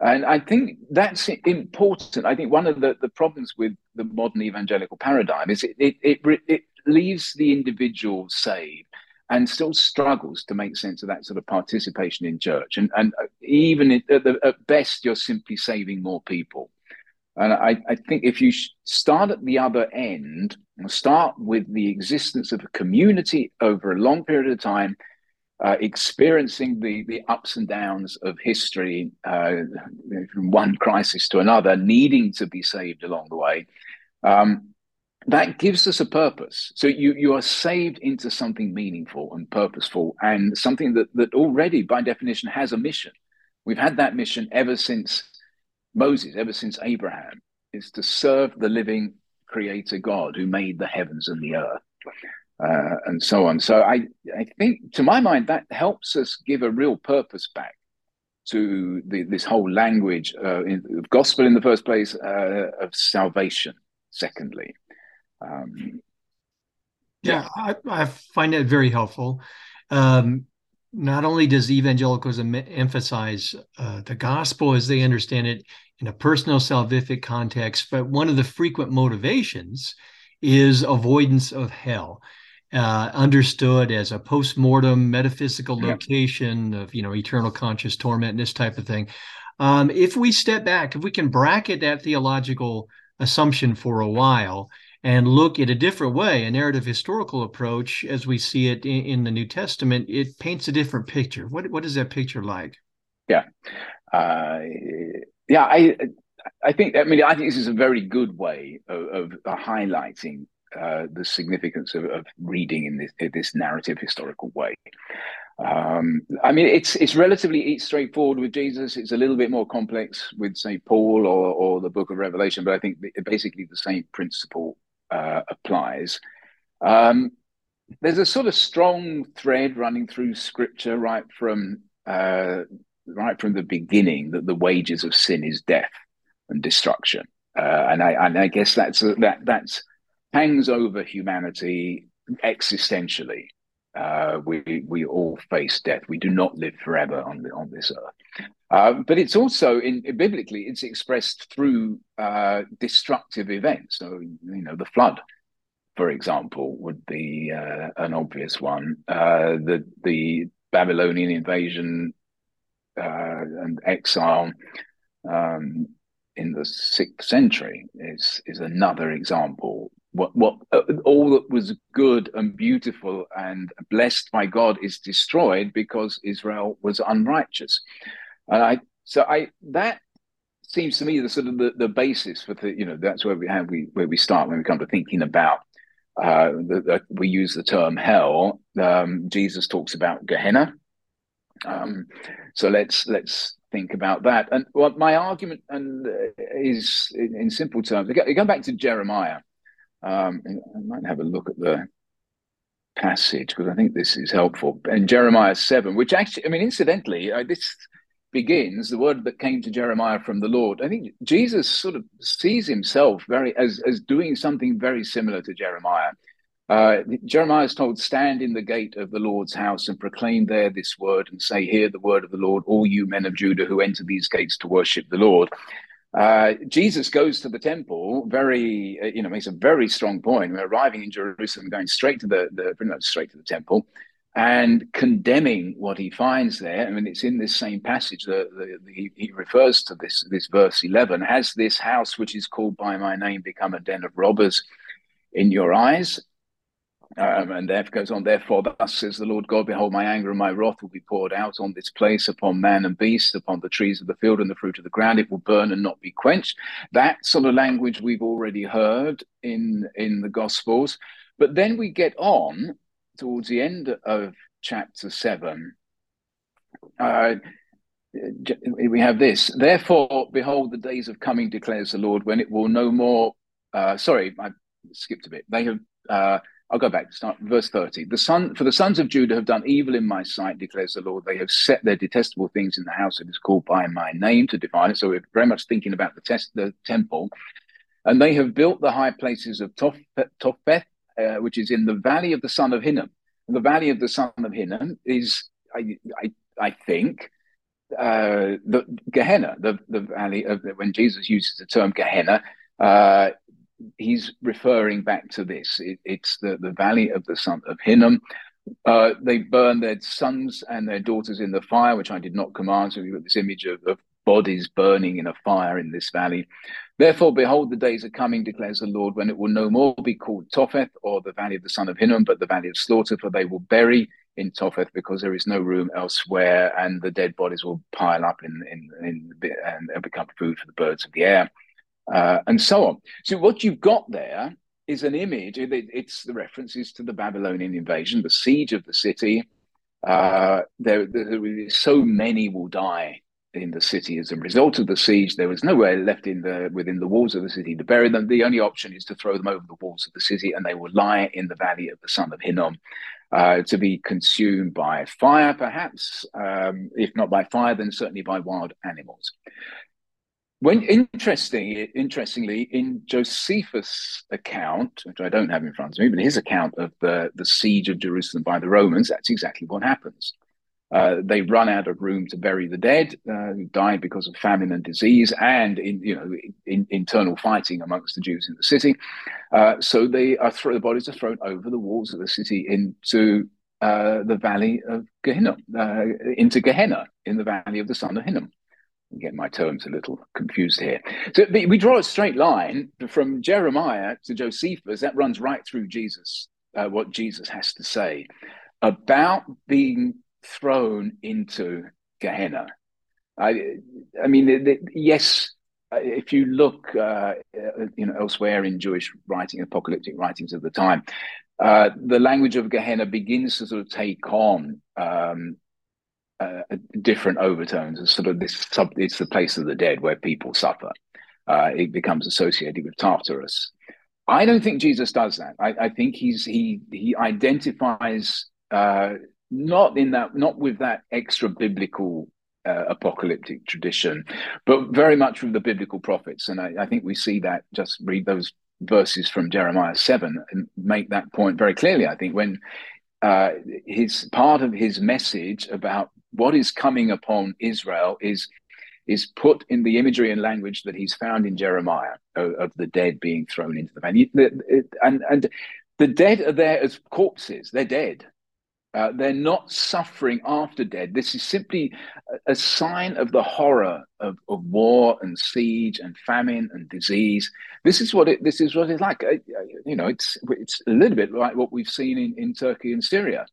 Speaker 2: And I think that's important. I think one of the, the problems with the modern evangelical paradigm is it, it, it, it leaves the individual saved and still struggles to make sense of that sort of participation in church. And, and uh, even at, the, at best, you're simply saving more people. And I, I think if you start at the other end, start with the existence of a community over a long period of time, uh, experiencing the, the ups and downs of history uh, from one crisis to another, needing to be saved along the way, um, that gives us a purpose. So you, you are saved into something meaningful and purposeful and something that, that already, by definition, has a mission. We've had that mission ever since Moses, ever since Abraham, is to serve the living creator God who made the heavens and the earth. Uh, and so on. So I, I think, to my mind, that helps us give a real purpose back to the, this whole language uh, in, of gospel in the first place, uh, of salvation, secondly. Um,
Speaker 1: yeah, I, I, find that very helpful. Um, not only does evangelicalism emphasize uh, the gospel as they understand it in a personal salvific context, but one of the frequent motivations is avoidance of hell. Uh, understood as a post-mortem metaphysical location of you know eternal conscious torment and this type of thing um, if we step back if we can bracket that theological assumption for a while and look at a different way, a narrative historical approach as we see it in, in the New Testament, it paints a different picture. What what is that picture like?
Speaker 2: Yeah, uh, yeah. I I think I mean I think this is a very good way of, of highlighting uh, the significance of, of, reading in this, in this narrative historical way. Um, I mean, it's it's relatively straightforward with Jesus. It's a little bit more complex with, say, Paul or, or the Book of Revelation, but I think basically the same principle uh, applies. Um, there's a sort of strong thread running through Scripture right from uh, right from the beginning that the wages of sin is death and destruction, uh, and I and I guess that's that that's hangs over humanity existentially. Uh, we we all face death. We do not live forever on the, on this earth. Uh, but it's also in biblically it's expressed through uh, destructive events. So you know the flood, for example, would be uh, an obvious one. Uh, the the Babylonian invasion uh, and exile um, in the sixth century is is another example what what uh, all that was good and beautiful and blessed by God is destroyed because Israel was unrighteous. And I so I that seems to me the sort of the, the basis for the you know that's where we have we where we start when we come to thinking about uh, the, we use the term hell. Um, Jesus talks about Gehenna. Um, so let's let's think about that. And what my argument and uh, is in, in, simple terms. Going back to Jeremiah, um, I might have a look at the passage because I think this is helpful. In Jeremiah seven, which actually, I mean, incidentally, uh, this begins the word that came to Jeremiah from the Lord. I think Jesus sort of sees himself very as as doing something very similar to Jeremiah. Uh, Jeremiah is told, Stand in the gate of the Lord's house and proclaim there this word and say, Hear the word of the Lord, all you men of Judah who enter these gates to worship the Lord. Uh, Jesus goes to the temple, very, uh, you know, makes a very strong point. We're arriving in Jerusalem, going straight to the, the pretty much straight to the temple and condemning what he finds there. I mean, it's in this same passage that he, he refers to this, this verse 11 Has this house, which is called by my name, become a den of robbers in your eyes? Um, and there goes on, therefore, thus says the Lord God, behold, my anger and my wrath will be poured out on this place, upon man and beast, upon the trees of the field and the fruit of the ground. It will burn and not be quenched. That sort of language we've already heard in, in the Gospels. But then we get on towards the end of chapter 7. Uh, we have this, therefore, behold, the days of coming, declares the Lord, when it will no more. Uh, sorry, I skipped a bit. They have. Uh, I'll go back to start verse 30. The son for the sons of Judah have done evil in my sight, declares the Lord. They have set their detestable things in the house that is called by my name to defile it. So we're very much thinking about the test the temple. And they have built the high places of Topheth, uh, which is in the valley of the son of Hinnom. And the valley of the son of Hinnom is, I, I, I think, uh, the Gehenna, the, the valley of when Jesus uses the term Gehenna, uh, he's referring back to this. It, it's the, the valley of the son of Hinnom. Uh, they burn their sons and their daughters in the fire, which I did not command. So we've got this image of, of bodies burning in a fire in this valley. Therefore, behold, the days are coming, declares the Lord, when it will no more be called Topheth or the valley of the son of Hinnom, but the valley of slaughter, for they will bury in Topheth because there is no room elsewhere, and the dead bodies will pile up in, in, in and become food for the birds of the air uh, and so on. So what you've got there is an image. It, it's the references to the Babylonian invasion, the siege of the city. Uh, there, there, so many will die in the city as a result of the siege. There was nowhere left in the within the walls of the city to bury them. The only option is to throw them over the walls of the city, and they will lie in the valley of the son of Hinnom. Uh, to be consumed by fire, perhaps, um, if not by fire, then certainly by wild animals. When interesting, interestingly, in Josephus' account, which I don't have in front of me, but his account of the, the siege of Jerusalem by the Romans, that's exactly what happens. Uh, they run out of room to bury the dead uh, who died because of famine and disease, and in you know in, internal fighting amongst the Jews in the city. Uh, so they are throw, the bodies are thrown over the walls of the city into uh, the valley of Gehenna, uh, into Gehenna in the valley of the son of Hinnom get my terms a little confused here. So we draw a straight line from Jeremiah to Josephus that runs right through Jesus, uh, what Jesus has to say about being thrown into Gehenna. I, I mean, yes, if you look, uh, you know, elsewhere in Jewish writing, apocalyptic writings of the time, uh, the language of Gehenna begins to sort of take on um, uh, different overtones. It's sort of this sub, it's the place of the dead where people suffer. Uh, it becomes associated with Tartarus. I don't think Jesus does that. I, I think he's he he identifies uh, not in that not with that extra biblical uh, apocalyptic tradition, but very much with the biblical prophets. And I, I think we see that just read those verses from Jeremiah 7 and make that point very clearly. I think when uh, his part of his message about what is coming upon Israel is is put in the imagery and language that he's found in Jeremiah of, of the dead being thrown into the valley. And, and, the dead are there as corpses, they're dead. Uh, they're not suffering after death. This is simply a, sign of the horror of, of, war and siege and famine and disease. This is what it. This is what it's like. Uh, you know, it's it's a little bit like what we've seen in, in Turkey and Syria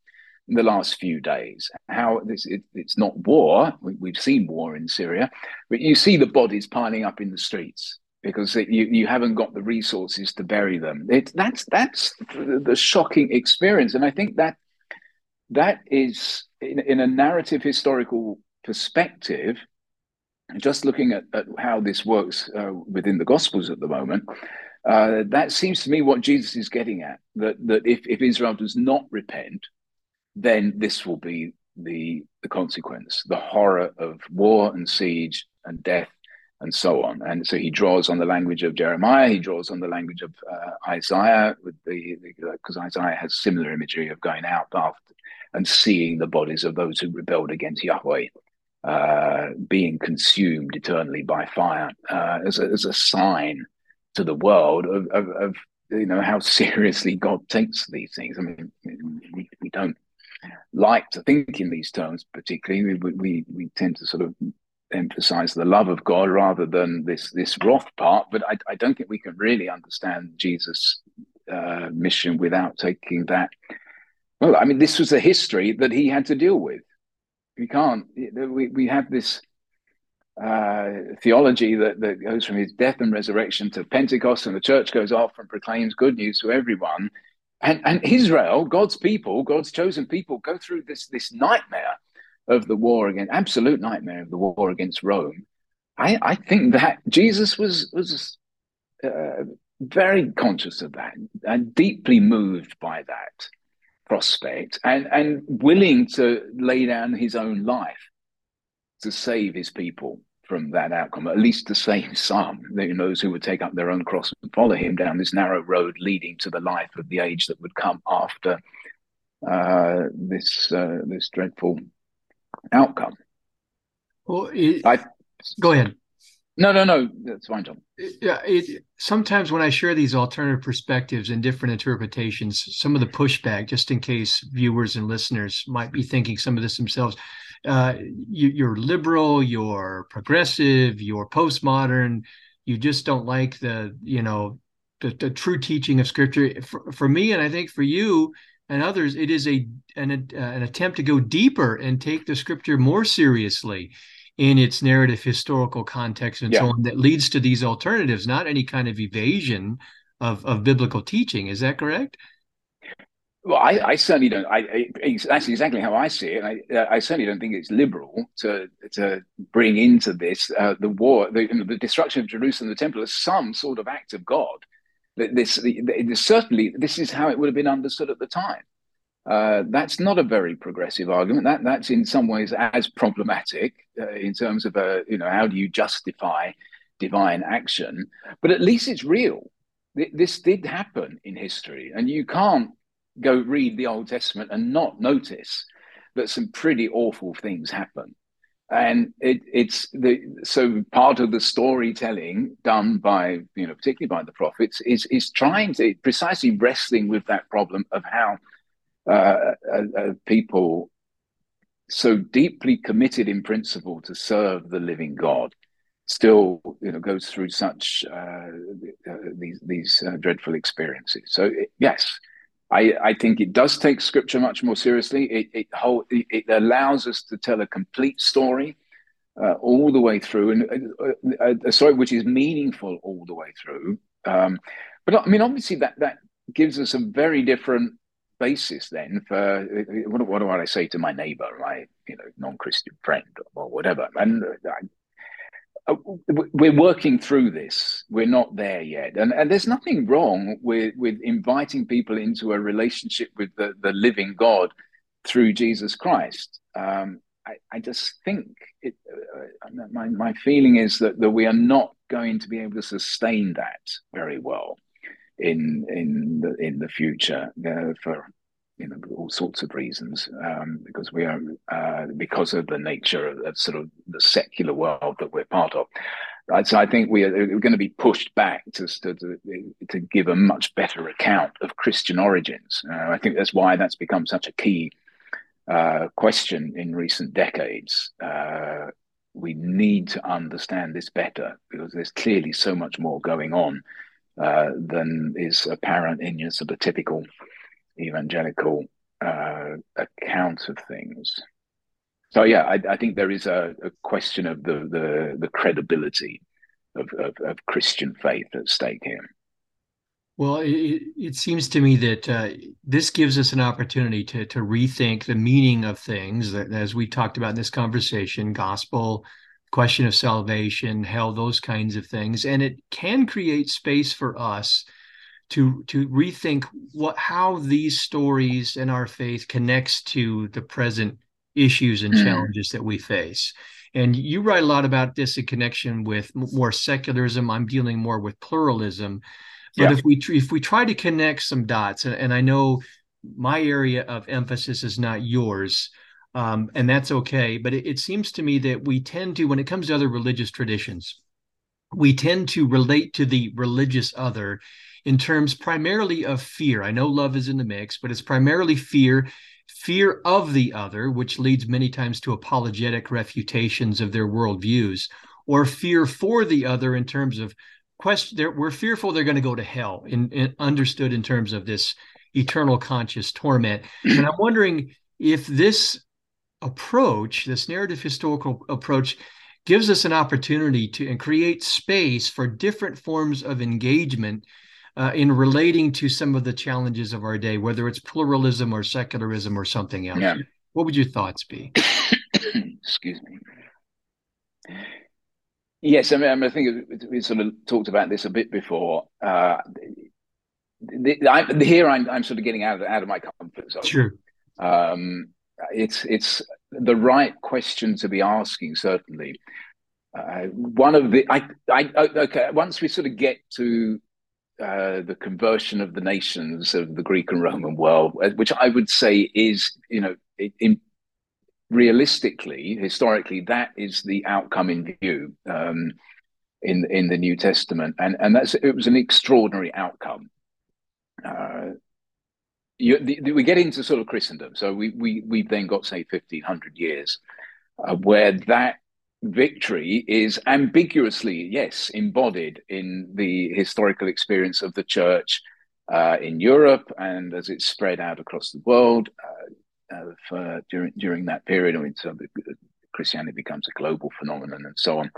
Speaker 2: in the last few days. How this it, it's not war. We, have seen war in Syria, but you see the bodies piling up in the streets because it, you you haven't got the resources to bury them. It, that's that's the, the shocking experience, and I think that that is in, in a narrative historical perspective just looking at, at how this works uh, within the gospels at the moment uh, that seems to me what jesus is getting at that that if, if israel does not repent then this will be the the consequence the horror of war and siege and death and so on and so he draws on the language of jeremiah he draws on the language of uh, isaiah with the because isaiah has similar imagery of going out after and seeing the bodies of those who rebelled against Yahweh uh, being consumed eternally by fire uh, as, a, as a sign to the world of, of, of, you know how <laughs> seriously God takes these things. I mean, we, we don't like to think in these terms, particularly. We, we, we tend to sort of emphasize the love of God rather than this this wrath part. But I, I don't think we can really understand Jesus' uh, mission without taking that well, I mean, this was a history that he had to deal with. We can't. We we have this uh, theology that, that goes from his death and resurrection to Pentecost, and the church goes off and proclaims good news to everyone. And and Israel, God's people, God's chosen people, go through this this nightmare of the war against absolute nightmare of the war against Rome. I, I think that Jesus was was uh, very conscious of that and deeply moved by that prospect and, and willing to lay down his own life to save his people from that outcome, at least to save some, those who would take up their own cross and follow him down this narrow road leading to the life of the age that would come after uh, this uh, this dreadful outcome.
Speaker 1: Well, it, I, go ahead.
Speaker 2: No, no, no. That's fine, Tom.
Speaker 1: Yeah. It, sometimes when I share these alternative perspectives and different interpretations, some of the pushback, just in case viewers and listeners might be thinking some of this themselves, uh, you, are liberal, you're progressive, you're postmodern. You just don't like the, you know, the, the true teaching of Scripture. For, for me, and I think for you, and others, it is a an, uh, an attempt to go deeper and take the scripture more seriously in its narrative historical context and yeah. so on that leads to these alternatives, not any kind of evasion of, of biblical teaching. Is that correct?
Speaker 2: Well, I, I certainly don't. I, I, that's exactly how I see it. I, uh, I certainly don't think it's liberal to to bring into this uh, the war, the, the, destruction of Jerusalem, the temple, as some sort of act of God. This, the, the, certainly, this is how it would have been understood at the time. Uh, that's not a very progressive argument. That that's in some ways as problematic uh, in terms of a uh, you know how do you justify divine action? But at least it's real. This did happen in history, and you can't go read the Old Testament and not notice that some pretty awful things happen. And it, it's the so part of the storytelling done by you know particularly by the prophets is is trying to precisely wrestling with that problem of how uh, uh, uh, people so deeply committed in principle to serve the living God still you know goes through such uh, uh, these these uh, dreadful experiences so yes I, I think it does take scripture much more seriously. It it, hold, it allows us to tell a complete story uh, all the way through and uh, uh, a story which is meaningful all the way through. Um, but I mean obviously that that gives us a very different basis then for what, what do I say to my neighbor, my you know non-Christian friend or whatever, and uh, we're working through this. We're not there yet, and and there's nothing wrong with with inviting people into a relationship with the the living God through Jesus Christ. Um, I, I just think it, uh, my my feeling is that that we are not going to be able to sustain that very well in in the in the future uh, for you know all sorts of reasons um, because we are uh, because of the nature of, of, sort of the secular world that we're part of. Right, so I think we are we're going to be pushed back to, to to give a much better account of Christian origins. Uh, I think that's why that's become such a key uh, question in recent decades. Uh, we need to understand this better because there's clearly so much more going on uh, than is apparent in your sort of typical evangelical uh, account of things. So yeah, I, I think there is a, a, question of the the, the credibility of, of, of, Christian faith at stake here.
Speaker 1: Well, it, it seems to me that uh, this gives us an opportunity to to rethink the meaning of things that, as we talked about in this conversation, gospel, question of salvation, hell, those kinds of things, and it can create space for us to to rethink what how these stories and our faith connects to the present issues and mm. challenges that we face. And you write a lot about this in connection with more secularism. I'm dealing more with pluralism. But yeah. if we if we try to connect some dots, and, and I know my area of emphasis is not yours, um, and that's okay. But it, it seems to me that we tend to, when it comes to other religious traditions, we tend to relate to the religious other in terms primarily of fear. I know love is in the mix, but it's primarily fear fear of the other, which leads many times to apologetic refutations of their worldviews, or fear for the other in terms of question. We're fearful they're going to go to hell, in, in, understood in terms of this eternal conscious torment. <clears throat> And I'm wondering if this approach, this narrative historical approach, gives us an opportunity to and create space for different forms of engagement uh, in relating to some of the challenges of our day, whether it's pluralism or secularism or something else. Yeah. What would your thoughts be? <coughs>
Speaker 2: Excuse me. Yes, I mean, I think we sort of talked about this a bit before. Uh, the, I, here, I'm, I'm sort of getting out of out of my comfort zone.
Speaker 1: Sure.
Speaker 2: Um, it's it's the right question to be asking. Certainly, uh, one of the I, I okay. Once we sort of get to uh, the conversion of the nations of the Greek and Roman world, uh, which I would say is, you know, in, realistically, historically, that is the outcome in view um, in in the New Testament, and and that's it was an extraordinary outcome. Uh, you, the, we get into sort of Christendom, so we we we've then got say fifteen hundred years uh, where that victory is ambiguously, yes, embodied in the historical experience of the church uh, in Europe and as it's spread out across the world uh, uh during during that period. I mean, so Christianity becomes a global phenomenon and so on.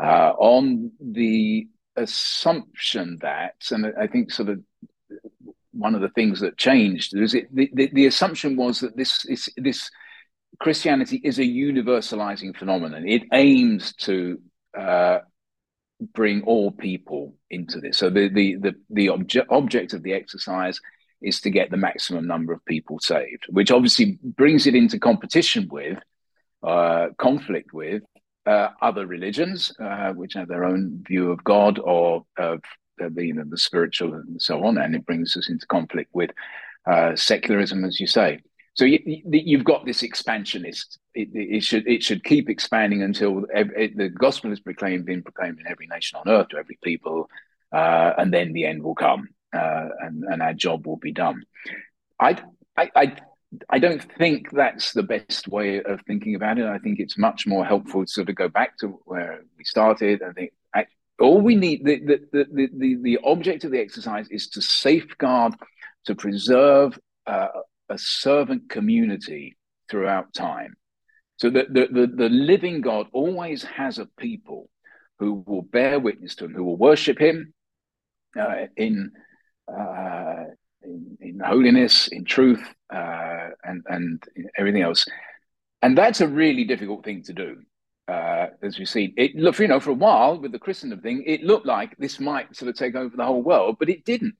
Speaker 2: Uh, on the assumption that, and I think sort of one of the things that changed is it, the, the, the assumption was that this is this Christianity is a universalizing phenomenon. It aims to uh, bring all people into this. So the the the, the obje- object of the exercise is to get the maximum number of people saved, which obviously brings it into competition with, uh, conflict with uh, other religions, uh, which have their own view of God or of the, you know, the spiritual and so on, and it brings us into conflict with uh, secularism, as you say. So you, have got this expansionist. It, it, should it should keep expanding until it, the gospel is proclaimed, being proclaimed in every nation on earth to every people, uh, and then the end will come, uh, and and our job will be done. I I. I I don't think that's the best way of thinking about it. I think it's much more helpful to sort of go back to where we started. I think all we need the the, the, the, the object of the exercise is to safeguard, to preserve uh, a servant community throughout time. So the, the, the, the, living God always has a people who will bear witness to him, who will worship him uh, in, uh, in, in holiness, in truth, uh, and and everything else. And that's a really difficult thing to do. Uh, as we see, it look you know for a while with the Christendom thing, it looked like this might sort of take over the whole world, but it didn't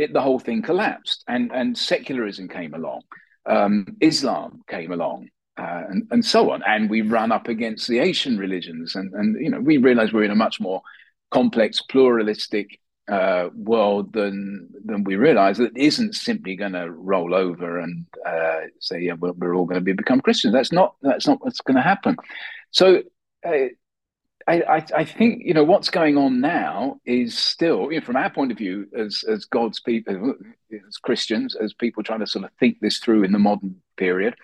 Speaker 2: it, the whole thing collapsed and, and secularism came along, um, Islam came along, uh, and, and so on. And we run up against the Asian religions. And, and you know, we realize we're in a much more complex, pluralistic uh, world than than we realize that isn't simply going to roll over and uh, say, yeah, we're, we're all going to be become Christians. That's not that's not what's going to happen. So uh, I, I, think you know what's going on now is still, you know, from our point of view as as God's people, as Christians, as people trying to sort of think this through in the modern period.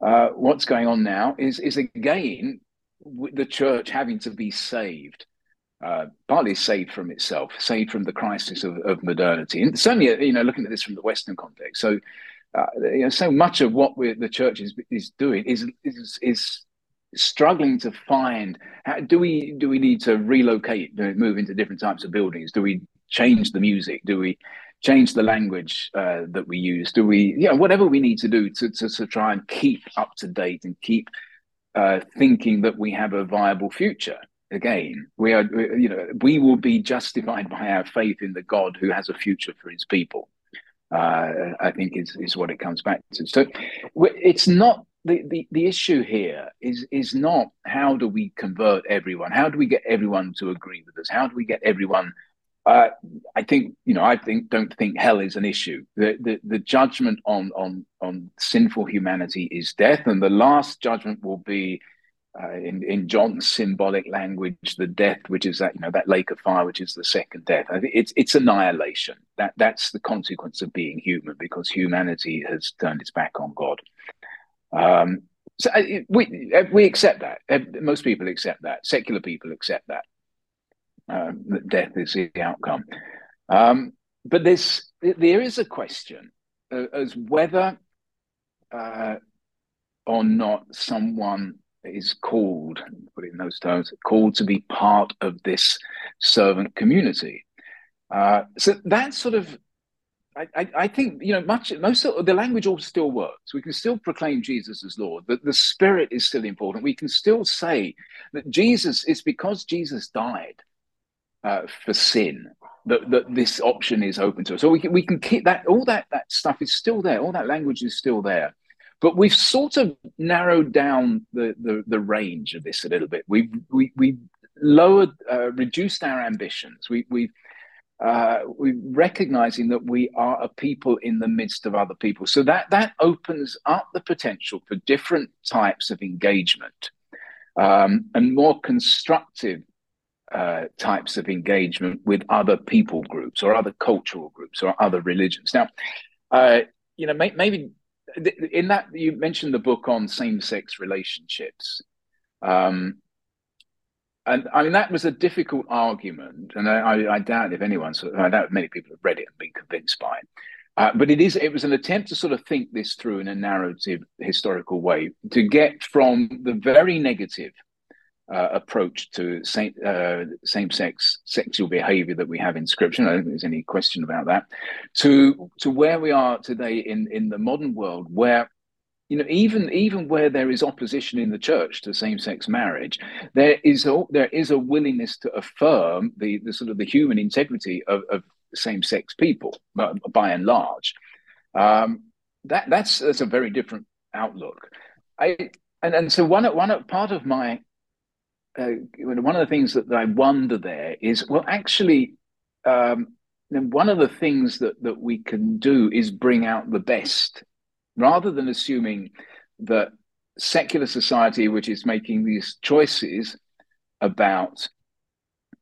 Speaker 2: uh, what's going on now is is again the church having to be saved. Uh, partly saved from itself, saved from the crisis of, of modernity, and certainly, you know, looking at this from the Western context. So, uh, you know, so much of what the church is is doing is is, is struggling to find how, do we do we need to relocate, do we move into different types of buildings? Do we change the music? Do we change the language uh, that we use? Do we, yeah, whatever we need to do to, to, to try and keep up to date and keep uh, thinking that we have a viable future? Again, we are, you know, we will be justified by our faith in the God who has a future for his people. Uh, I think is is what it comes back to. So it's not the, the, issue here is is not how do we convert everyone? How do we get everyone to agree with us? How do we get everyone uh, I think you know. I think don't think hell is an issue. The, the the judgment on on on sinful humanity is death, and the last judgment will be uh, in in John's symbolic language, the death, which is that you know that lake of fire, which is the second death. I think it's it's annihilation. That that's the consequence of being human, because humanity has turned its back on God. Um, so uh, we we accept that. Most people accept that. Secular people accept that um, that death is the outcome. Um, but there's there is a question uh, as whether uh, or not someone is called, put it in those terms, called to be part of this servant community. Uh, so that sort of, I, I, I, think, you know, much most of the language all still works. We can still proclaim Jesus as Lord. That the Spirit is still important. We can still say that Jesus is because Jesus died uh, for sin that, that this option is open to us. So we can, we can keep that, all that, that stuff is still there, all that language is still there. But we've sort of narrowed down the, the, the range of this a little bit. We've, we, we lowered, uh, reduced our ambitions. We, we, uh, we recognizing that we are a people in the midst of other people. So that, that opens up the potential for different types of engagement um, and more constructive uh, types of engagement with other people groups or other cultural groups or other religions. Now, uh, you know, may, maybe in that you mentioned the book on same-sex relationships, um, and I mean that was a difficult argument, and I, I doubt if anyone, I doubt many people have read it and been convinced by it. Uh, but it is it was an attempt to sort of think this through in a narrative historical way to get from the very negative uh, approach to same, uh, same-sex sexual behavior that we have in scripture. I don't think there's any question about that. To to where we are today in in the modern world, where you know even even where there is opposition in the church to same-sex marriage, there is a, there is a willingness to affirm the the sort of the human integrity of, of same-sex people, by and large. Um, that that's that's a very different outlook. I and and so one one part of my uh, one of the things that I wonder there is, well, actually, um, one of the things that that we can do is bring out the best, rather than assuming that secular society, which is making these choices about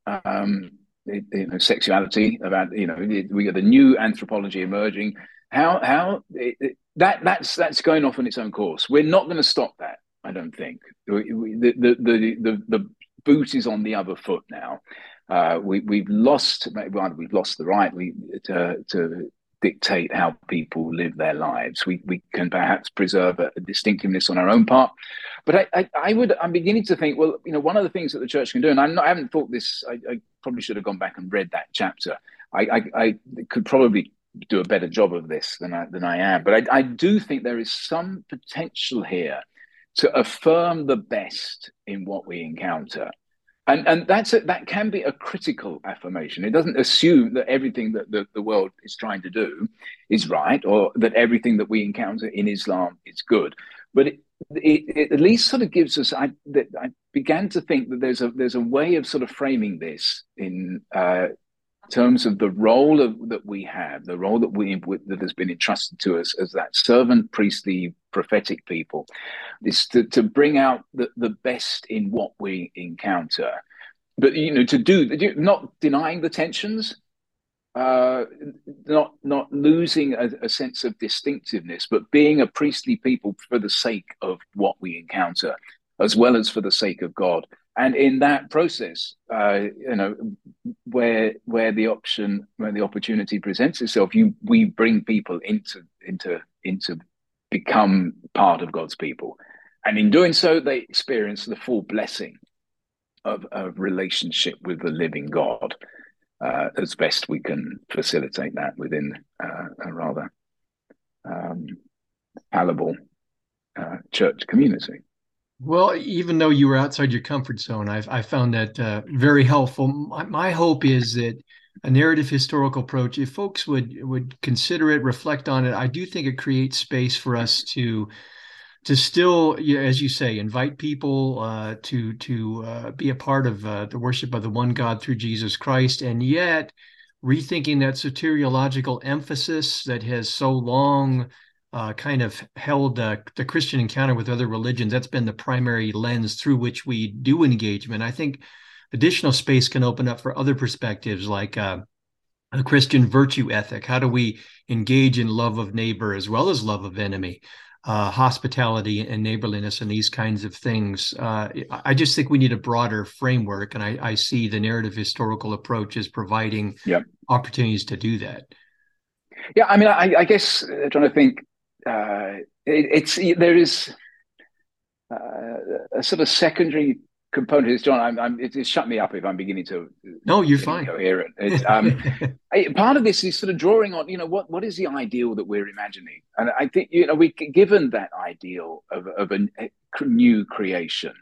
Speaker 2: um, you know, sexuality, about you know, we got the new anthropology emerging. How how it, that that's that's going off on its own course. We're not going to stop that. I don't think the the the the, the boot is on the other foot now. Uh, we we've lost well, we've lost the right we, to to dictate how people live their lives. We we can perhaps preserve a, a distinctiveness on our own part, but I, I, I would I'm beginning to think well you know one of the things that the church can do and I'm not, I haven't thought this I, I probably should have gone back and read that chapter. I, I, I could probably do a better job of this than I than I am, but I, I do think there is some potential here to affirm the best in what we encounter. And, and that's a, that can be a critical affirmation. It doesn't assume that everything that the, the world is trying to do is right or that everything that we encounter in Islam is good. But it, it, it at least sort of gives us. I, I began to think that there's a there's a way of sort of framing this in uh, terms of the role of, that we have, the role that we that has been entrusted to us as that servant, priestly, prophetic people, is to, to bring out the, the best in what we encounter. But you know, to do not denying the tensions, uh, not not losing a, a, sense of distinctiveness, but being a priestly people for the sake of what we encounter, as well as for the sake of God. And in that process, uh, you know, where where the option, where the opportunity presents itself, you we bring people into into into become part of God's people, and in doing so, they experience the full blessing of a relationship with the living God uh, as best we can facilitate that within uh, a rather um, fallible uh, church community.
Speaker 1: Well, even though you were outside your comfort zone, I've I found that uh, very helpful. My, my, hope is that a narrative historical approach, if folks would would consider it, reflect on it, I do think it creates space for us to to still, as you say, invite people uh, to to uh, be a part of uh, the worship of the one God through Jesus Christ, and yet rethinking that soteriological emphasis that has so long uh, kind of held uh, the Christian encounter with other religions. That's been the primary lens through which we do engagement. I think additional space can open up for other perspectives like uh, a Christian virtue ethic. How do we engage in love of neighbor as well as love of enemy? uh, hospitality and neighborliness and these kinds of things. Uh, I just think we need a broader framework, and I, I see the narrative historical approach as providing yep. opportunities to do that.
Speaker 2: Yeah, I mean, I, I guess uh, trying to think, uh, it, it's there is uh, a sort of secondary component is John. I'm, I'm it, shut me up if I'm beginning to.
Speaker 1: No, you're fine.
Speaker 2: Coherent. It's, um, <laughs> part of this is sort of drawing on, you know, what what is the ideal that we're imagining, and I think you know we given that ideal of of a, a new creation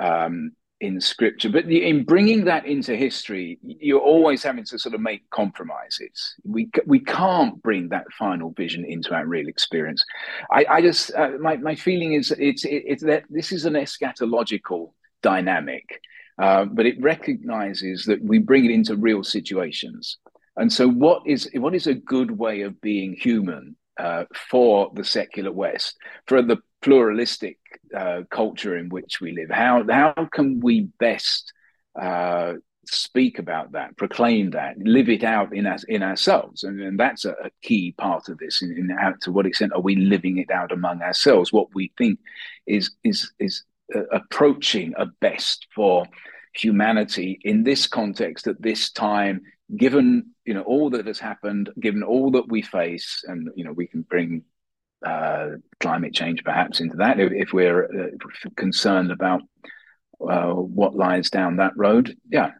Speaker 2: um, in Scripture, but in bringing that into history, you're always having to sort of make compromises. We we can't bring that final vision into our real experience. I, I just uh, my my feeling is it's it's that this is an eschatological dynamic, uh, but it recognizes that we bring it into real situations. And so, what is what is a good way of being human uh, for the secular West, for the pluralistic uh, culture in which we live? How how can we best uh, speak about that, proclaim that, live it out in us in ourselves, and, and that's a, a, key part of this. In, in how, to what extent are we living it out among ourselves? What we think is is is uh, approaching a best for humanity in this context at this time given you know all that has happened given all that we face and you know we can bring uh, climate change perhaps into that if, if we're uh, concerned about uh, what lies down that road yeah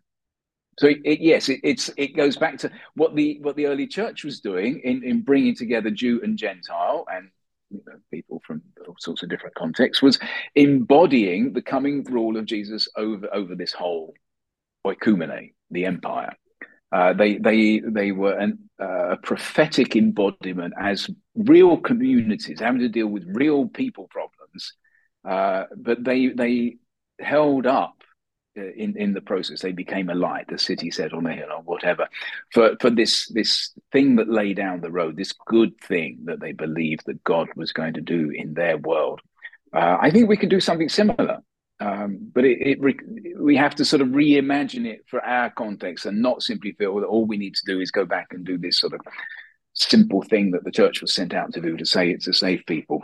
Speaker 2: so it, it, yes it, it's it goes back to what the what the early church was doing in in bringing together jew and gentile and you know, people from all sorts of different contexts, was embodying the coming rule of Jesus over over this whole oikumene, the empire. Uh, they they they were an, uh, a prophetic embodiment as real communities having to deal with real people problems, uh, but they they held up uh, in in the process. They became a light the city set on a hill or whatever. For for this this thing that lay down the road this good thing that they believed that god was going to do in their world uh, i think we can do something similar. Um, but it, it we have to sort of reimagine it for our context and not simply feel that all we need to do is go back and do this sort of simple thing that the church was sent out to do to say it's to save people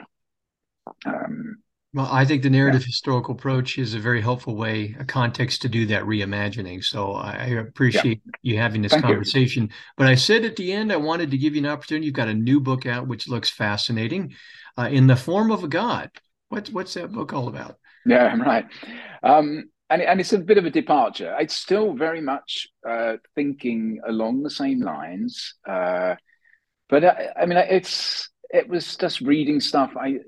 Speaker 1: um, well, I think the narrative yeah. historical approach is a very helpful way, a context to do that reimagining. So I appreciate yeah. you having this Thank conversation. You. But I said at the end, I wanted to give you an opportunity. You've got a new book out, which looks fascinating, uh, in the form of a god. What's what's that book all about?
Speaker 2: Yeah, <laughs> right. Um, and and it's a bit of a departure. It's still very much uh, thinking along the same lines, uh, but I, uh, I mean, it's it was just reading stuff. I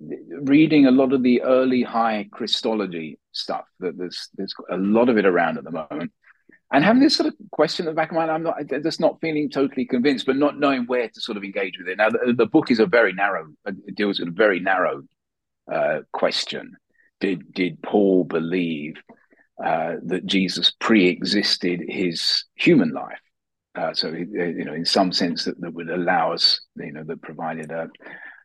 Speaker 2: reading a lot of the early high Christology stuff. That there's there's a lot of it around at the moment, and having this sort of question in the back of my mind. I'm not just not feeling totally convinced, but not knowing where to sort of engage with it. Now, the, the book is a very narrow. It deals with a very narrow uh, question. Did did Paul believe uh, that Jesus pre-existed his human life? Uh, so, you know, in some sense that, that would allow us, you know, that provided a,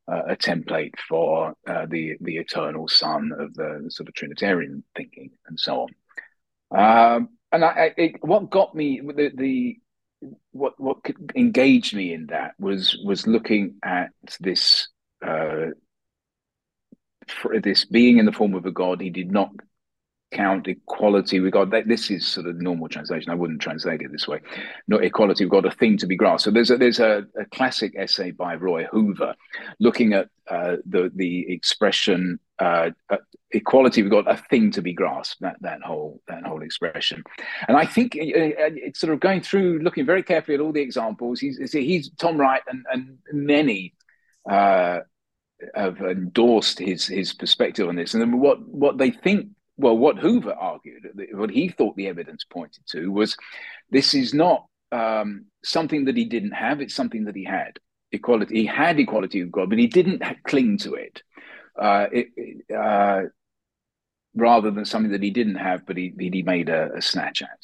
Speaker 2: a template for uh, the the eternal Son of the sort of Trinitarian thinking and so on. Um, and I, it, what got me the, the what what engaged me in that was was looking at this uh, this being in the form of a god. He did not count equality with God. This is sort of normal translation. I wouldn't translate it this way. Not equality. We've got a thing to be grasped. So there's a, there's a, a classic essay by Roy Hoover looking at uh, the the expression uh, uh, equality with God, a thing to be grasped. That that whole that whole expression, and I think uh, uh, it's sort of going through, looking very carefully at all the examples. He's he's Tom Wright and and many. Have endorsed his his perspective on this, and what what they think well, what Hoover argued, what he thought the evidence pointed to was this is not um, something that he didn't have, it's something that he had. Equality, he had equality with God, but he didn't cling to it. Uh, it, uh, rather than something that he didn't have, but he, he made a, a snatch at.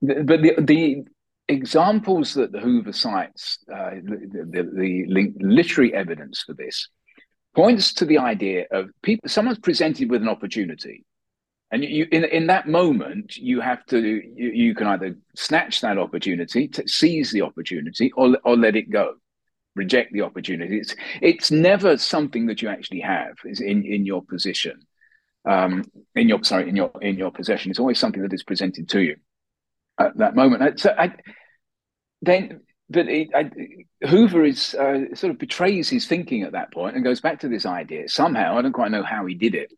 Speaker 2: But the, the examples that Hoover cites, uh, the, the, the, literary evidence for this, points to the idea of people. Someone's presented with an opportunity, and you, in in that moment, you have to you, you can either snatch that opportunity, to seize the opportunity, or or let it go, reject the opportunity. It's it's never something that you actually have is in in your position, um, in your sorry in your in your possession. It's always something that is presented to you at that moment. So I, then but it, I, Hoover is uh, sort of betrays his thinking at that point and goes back to this idea somehow. I don't quite know how he did it,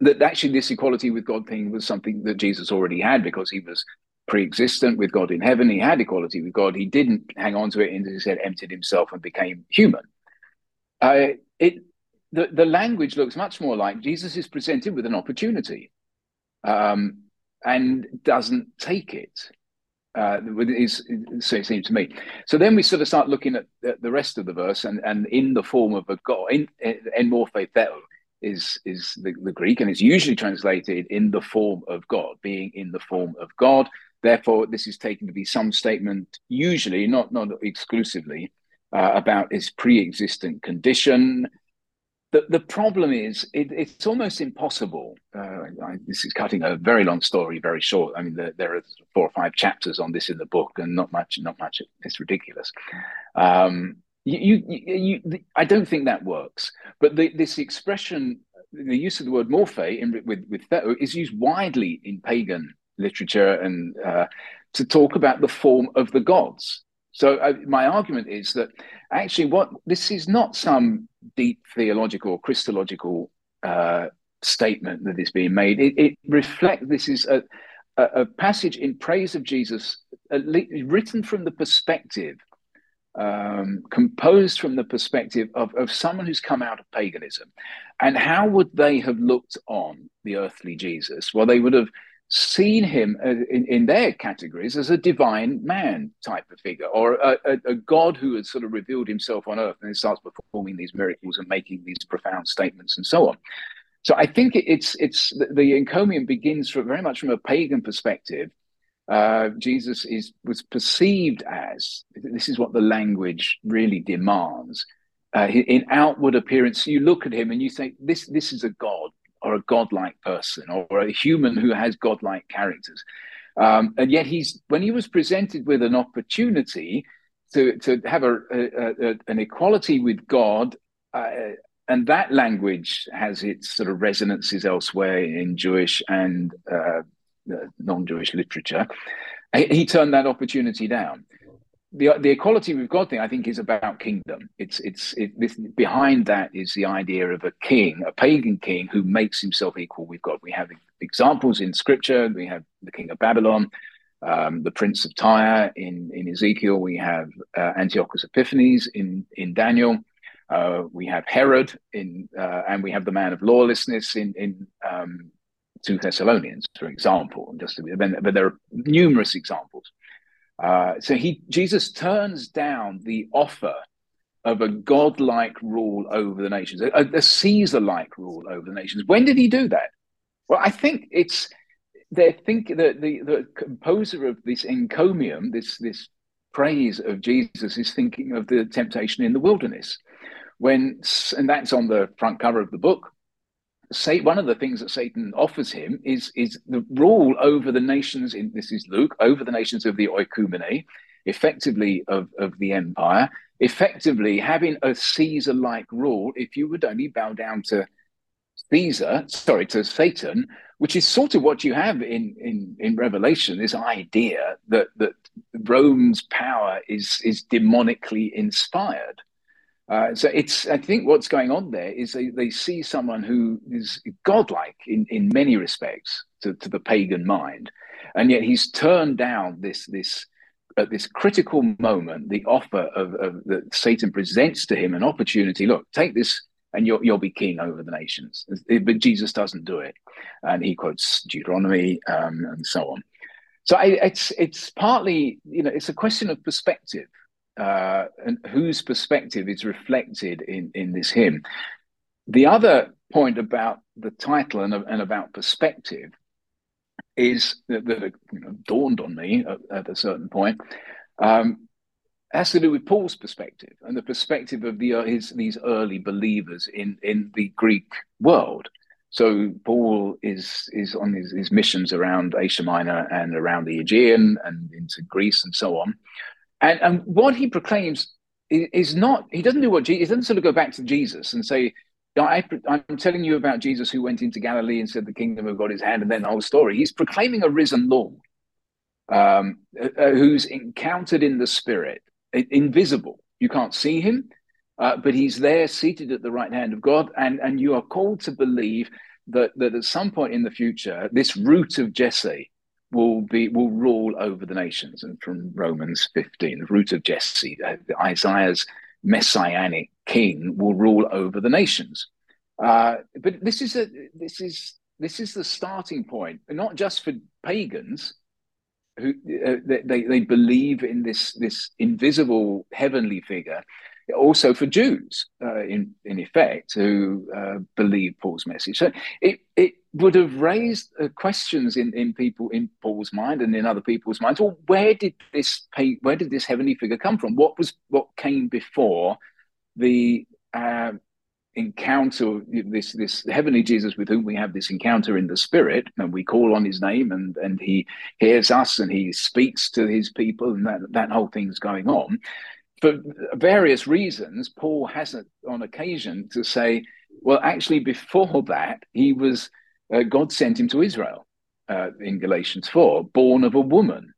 Speaker 2: that actually this equality with God thing was something that Jesus already had because he was pre-existent with God in heaven. He had equality with God. He didn't hang on to it and, said, emptied himself and became human. Uh, it the, the language looks much more like Jesus is presented with an opportunity um, and doesn't take it. Uh, his, so it seems to me. So then we sort of start looking at the rest of the verse, and, and in the form of a God, in, in morphe theou, is is the, the Greek and it's usually translated in the form of God, being in the form of God. Therefore, this is taken to be some statement, usually not not exclusively, uh, about his pre-existent condition. The, the problem is it, it's almost impossible. Uh, I, this is cutting a very long story very short. I mean, the, there are four or five chapters on this in the book, and not much. Not much. It's ridiculous. Um, you, you, you, I don't think that works. But the, this expression, the use of the word morphe in, with with theou is used widely in pagan literature and uh, to talk about the form of the gods. So uh, my argument is that actually, what this is not some deep theological or Christological uh, statement that is being made. It, it reflects this is a, a, passage in praise of Jesus, written from the perspective um, composed from the perspective of, of someone who's come out of paganism. And how would they have looked on the earthly Jesus? Well, they would have seen him uh, in, in their categories as a divine man type of figure or a, a, a, God who has sort of revealed himself on earth and then starts performing these miracles and making these profound statements and so on. So I think it's it's the, the encomium begins from very much from a pagan perspective uh, Jesus is was perceived as this is what the language really demands. Uh, in outward appearance, you look at him and you think this this is a god or a godlike person or a human who has godlike characters. Um, and yet he's when he was presented with an opportunity to to have a, a, a an equality with God. Uh, and that language has its sort of resonances elsewhere in Jewish and uh, non-Jewish literature. He turned that opportunity down. The, the equality with God thing, I think, is about kingdom. It's it's it, this, behind that is the idea of a king, a pagan king who makes himself equal with God. We have examples in Scripture. We have the king of Babylon, um, the prince of Tyre in in Ezekiel. We have uh, Antiochus Epiphanes in in Daniel. Uh, we have Herod in, uh, and we have the man of lawlessness in in um, to Thessalonians, for example, and just to be, but there are numerous examples. Uh, so he Jesus turns down the offer of a godlike rule over the nations, a, a Caesar-like rule over the nations. When did he do that? Well, I think it's they think that the, the composer of this encomium, this this praise of Jesus, is thinking of the temptation in the wilderness, when and that's on the front cover of the book say one of the things that Satan offers him is is the rule over the nations. In this is Luke over the nations of the oikumene, effectively of of the empire, effectively having a Caesar-like rule. If you would only bow down to Caesar, sorry, to Satan, which is sort of what you have in in in Revelation. This idea that that Rome's power is is demonically inspired. Uh, so it's I think what's going on there is they, they see someone who is godlike in, in many respects to, to the pagan mind, and yet he's turned down this this at this critical moment the offer of, of that Satan presents to him an opportunity. Look, take this and you'll you'll be king over the nations. But Jesus doesn't do it, and he quotes Deuteronomy um, and so on. So I, it's it's partly you know it's a question of perspective, uh, and whose perspective is reflected in in this hymn. The other point about the title and, and about perspective is that, that you know, dawned on me at, at a certain point. Um, has to do with Paul's perspective and the perspective of the, uh, his, these early believers in, in the Greek world. So Paul is is on his, his missions around Asia Minor and around the Aegean and into Greece and so on. And and what he proclaims is not he doesn't do what Jesus, he doesn't sort of go back to Jesus and say, I, am telling you about Jesus who went into Galilee and said the kingdom of God is hand, and then the whole story. He's proclaiming a risen Lord um, uh, uh who's encountered in the Spirit invisible. You can't see him, uh, but he's there seated at the right hand of God. And, and you are called to believe that, that at some point in the future, this root of Jesse will be will rule over the nations. And from Romans 15, the root of Jesse, Isaiah's messianic king will rule over the nations. Uh, but this is a this is this is the starting point, not just for pagans, who uh, they, they believe in this this invisible heavenly figure also for Jews uh, in in effect who uh, believe Paul's message so it it would have raised uh, questions in in people in Paul's mind and in other people's minds. Well where did this where did this heavenly figure come from? What was what came before the uh, encounter this this heavenly Jesus with whom we have this encounter in the spirit and we call on his name and and he hears us and he speaks to his people and that that whole thing's going on. For various reasons Paul hasn't on occasion to say well actually before that he was uh, God sent him to Israel uh, in Galatians 4 born of a woman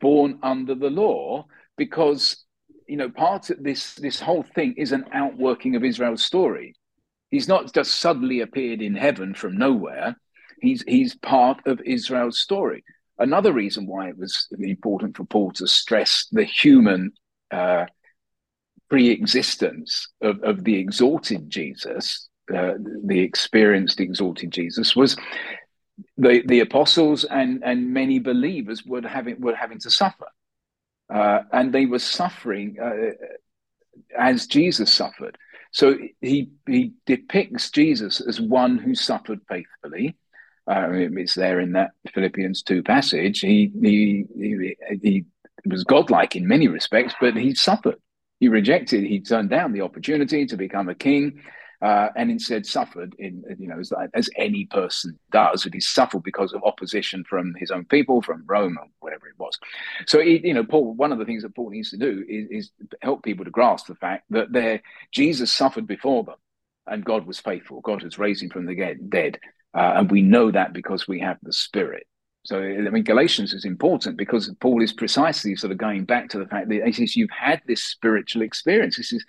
Speaker 2: born under the law because you know, part of this this whole thing is an outworking of Israel's story. He's not just suddenly appeared in heaven from nowhere. He's he's part of Israel's story. Another reason why it was important for Paul to stress the human uh, pre-existence of, of the exalted Jesus, uh, the experienced exalted Jesus, was the the apostles and and many believers were having were having to suffer uh, and they were suffering uh, as Jesus suffered. So he he depicts Jesus as one who suffered faithfully. Uh, it's there in that Philippians two passage. He he he, he was godlike in many respects, but he suffered. He rejected. He turned down the opportunity to become a king uh, and instead suffered in you know as, as any person does but he suffered because of opposition from his own people from rome or whatever it was. So you know paul one of the things that paul needs to do is, is help people to grasp the fact that they jesus suffered before them and god was faithful. God has raised him from the dead uh, and we know that because we have the spirit. So, I mean, Galatians is important because Paul is precisely sort of going back to the fact that he says you've had this spiritual experience. This is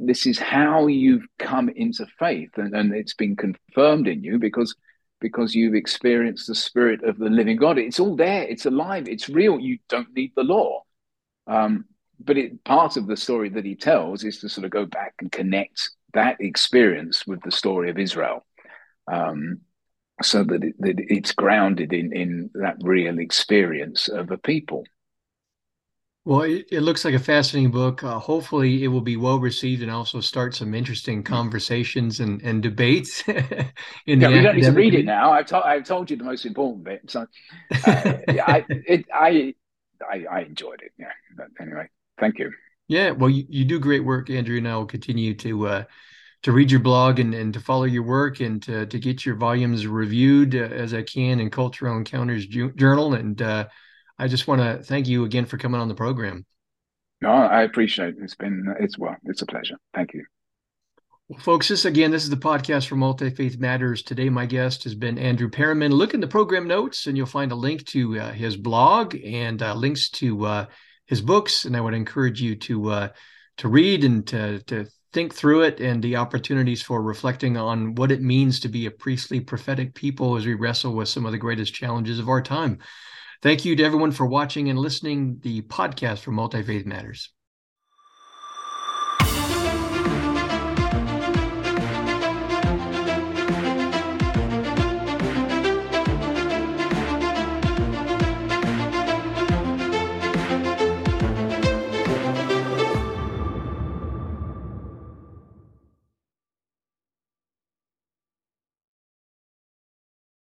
Speaker 2: this is how you've come into faith and, and it's been confirmed in you because because you've experienced the spirit of the living god. It's all there. It's alive. It's real. You don't need the law. Um, but it, part of the story that he tells is to sort of go back and connect that experience with the story of israel um, so that, it, that it's grounded in in that real experience of a people
Speaker 1: well, it, it, looks like a fascinating book. Uh, hopefully, it will be well received and also start some interesting mm. conversations and, and debates. <laughs>
Speaker 2: in yeah, we don't need to read it now. I've, to- I've told you the most important bit. So, uh, yeah, I, it, I, I, I enjoyed it. Yeah, but anyway, thank you.
Speaker 1: Yeah, well, you, you do great work, Andrew, and I will continue to uh, to read your blog and, and to follow your work and to, to get your volumes reviewed uh, as I can in Cultural Encounters Journal. And uh, I just want to thank you again for coming on the program.
Speaker 2: No, I appreciate it. It's been, it's well, it's a pleasure. Thank you.
Speaker 1: Well, folks, this again, this is the podcast for Multi Faith Matters. Today, my guest has been Andrew Perriman. Look in the program notes, and you'll find a link to uh, his blog and uh, links to uh, his books. And I would encourage you to uh, to read and to to think through it and the opportunities for reflecting on what it means to be a priestly prophetic people as we wrestle with some of the greatest challenges of our time. Thank you to everyone for watching and listening the podcast for Multi Faith Matters.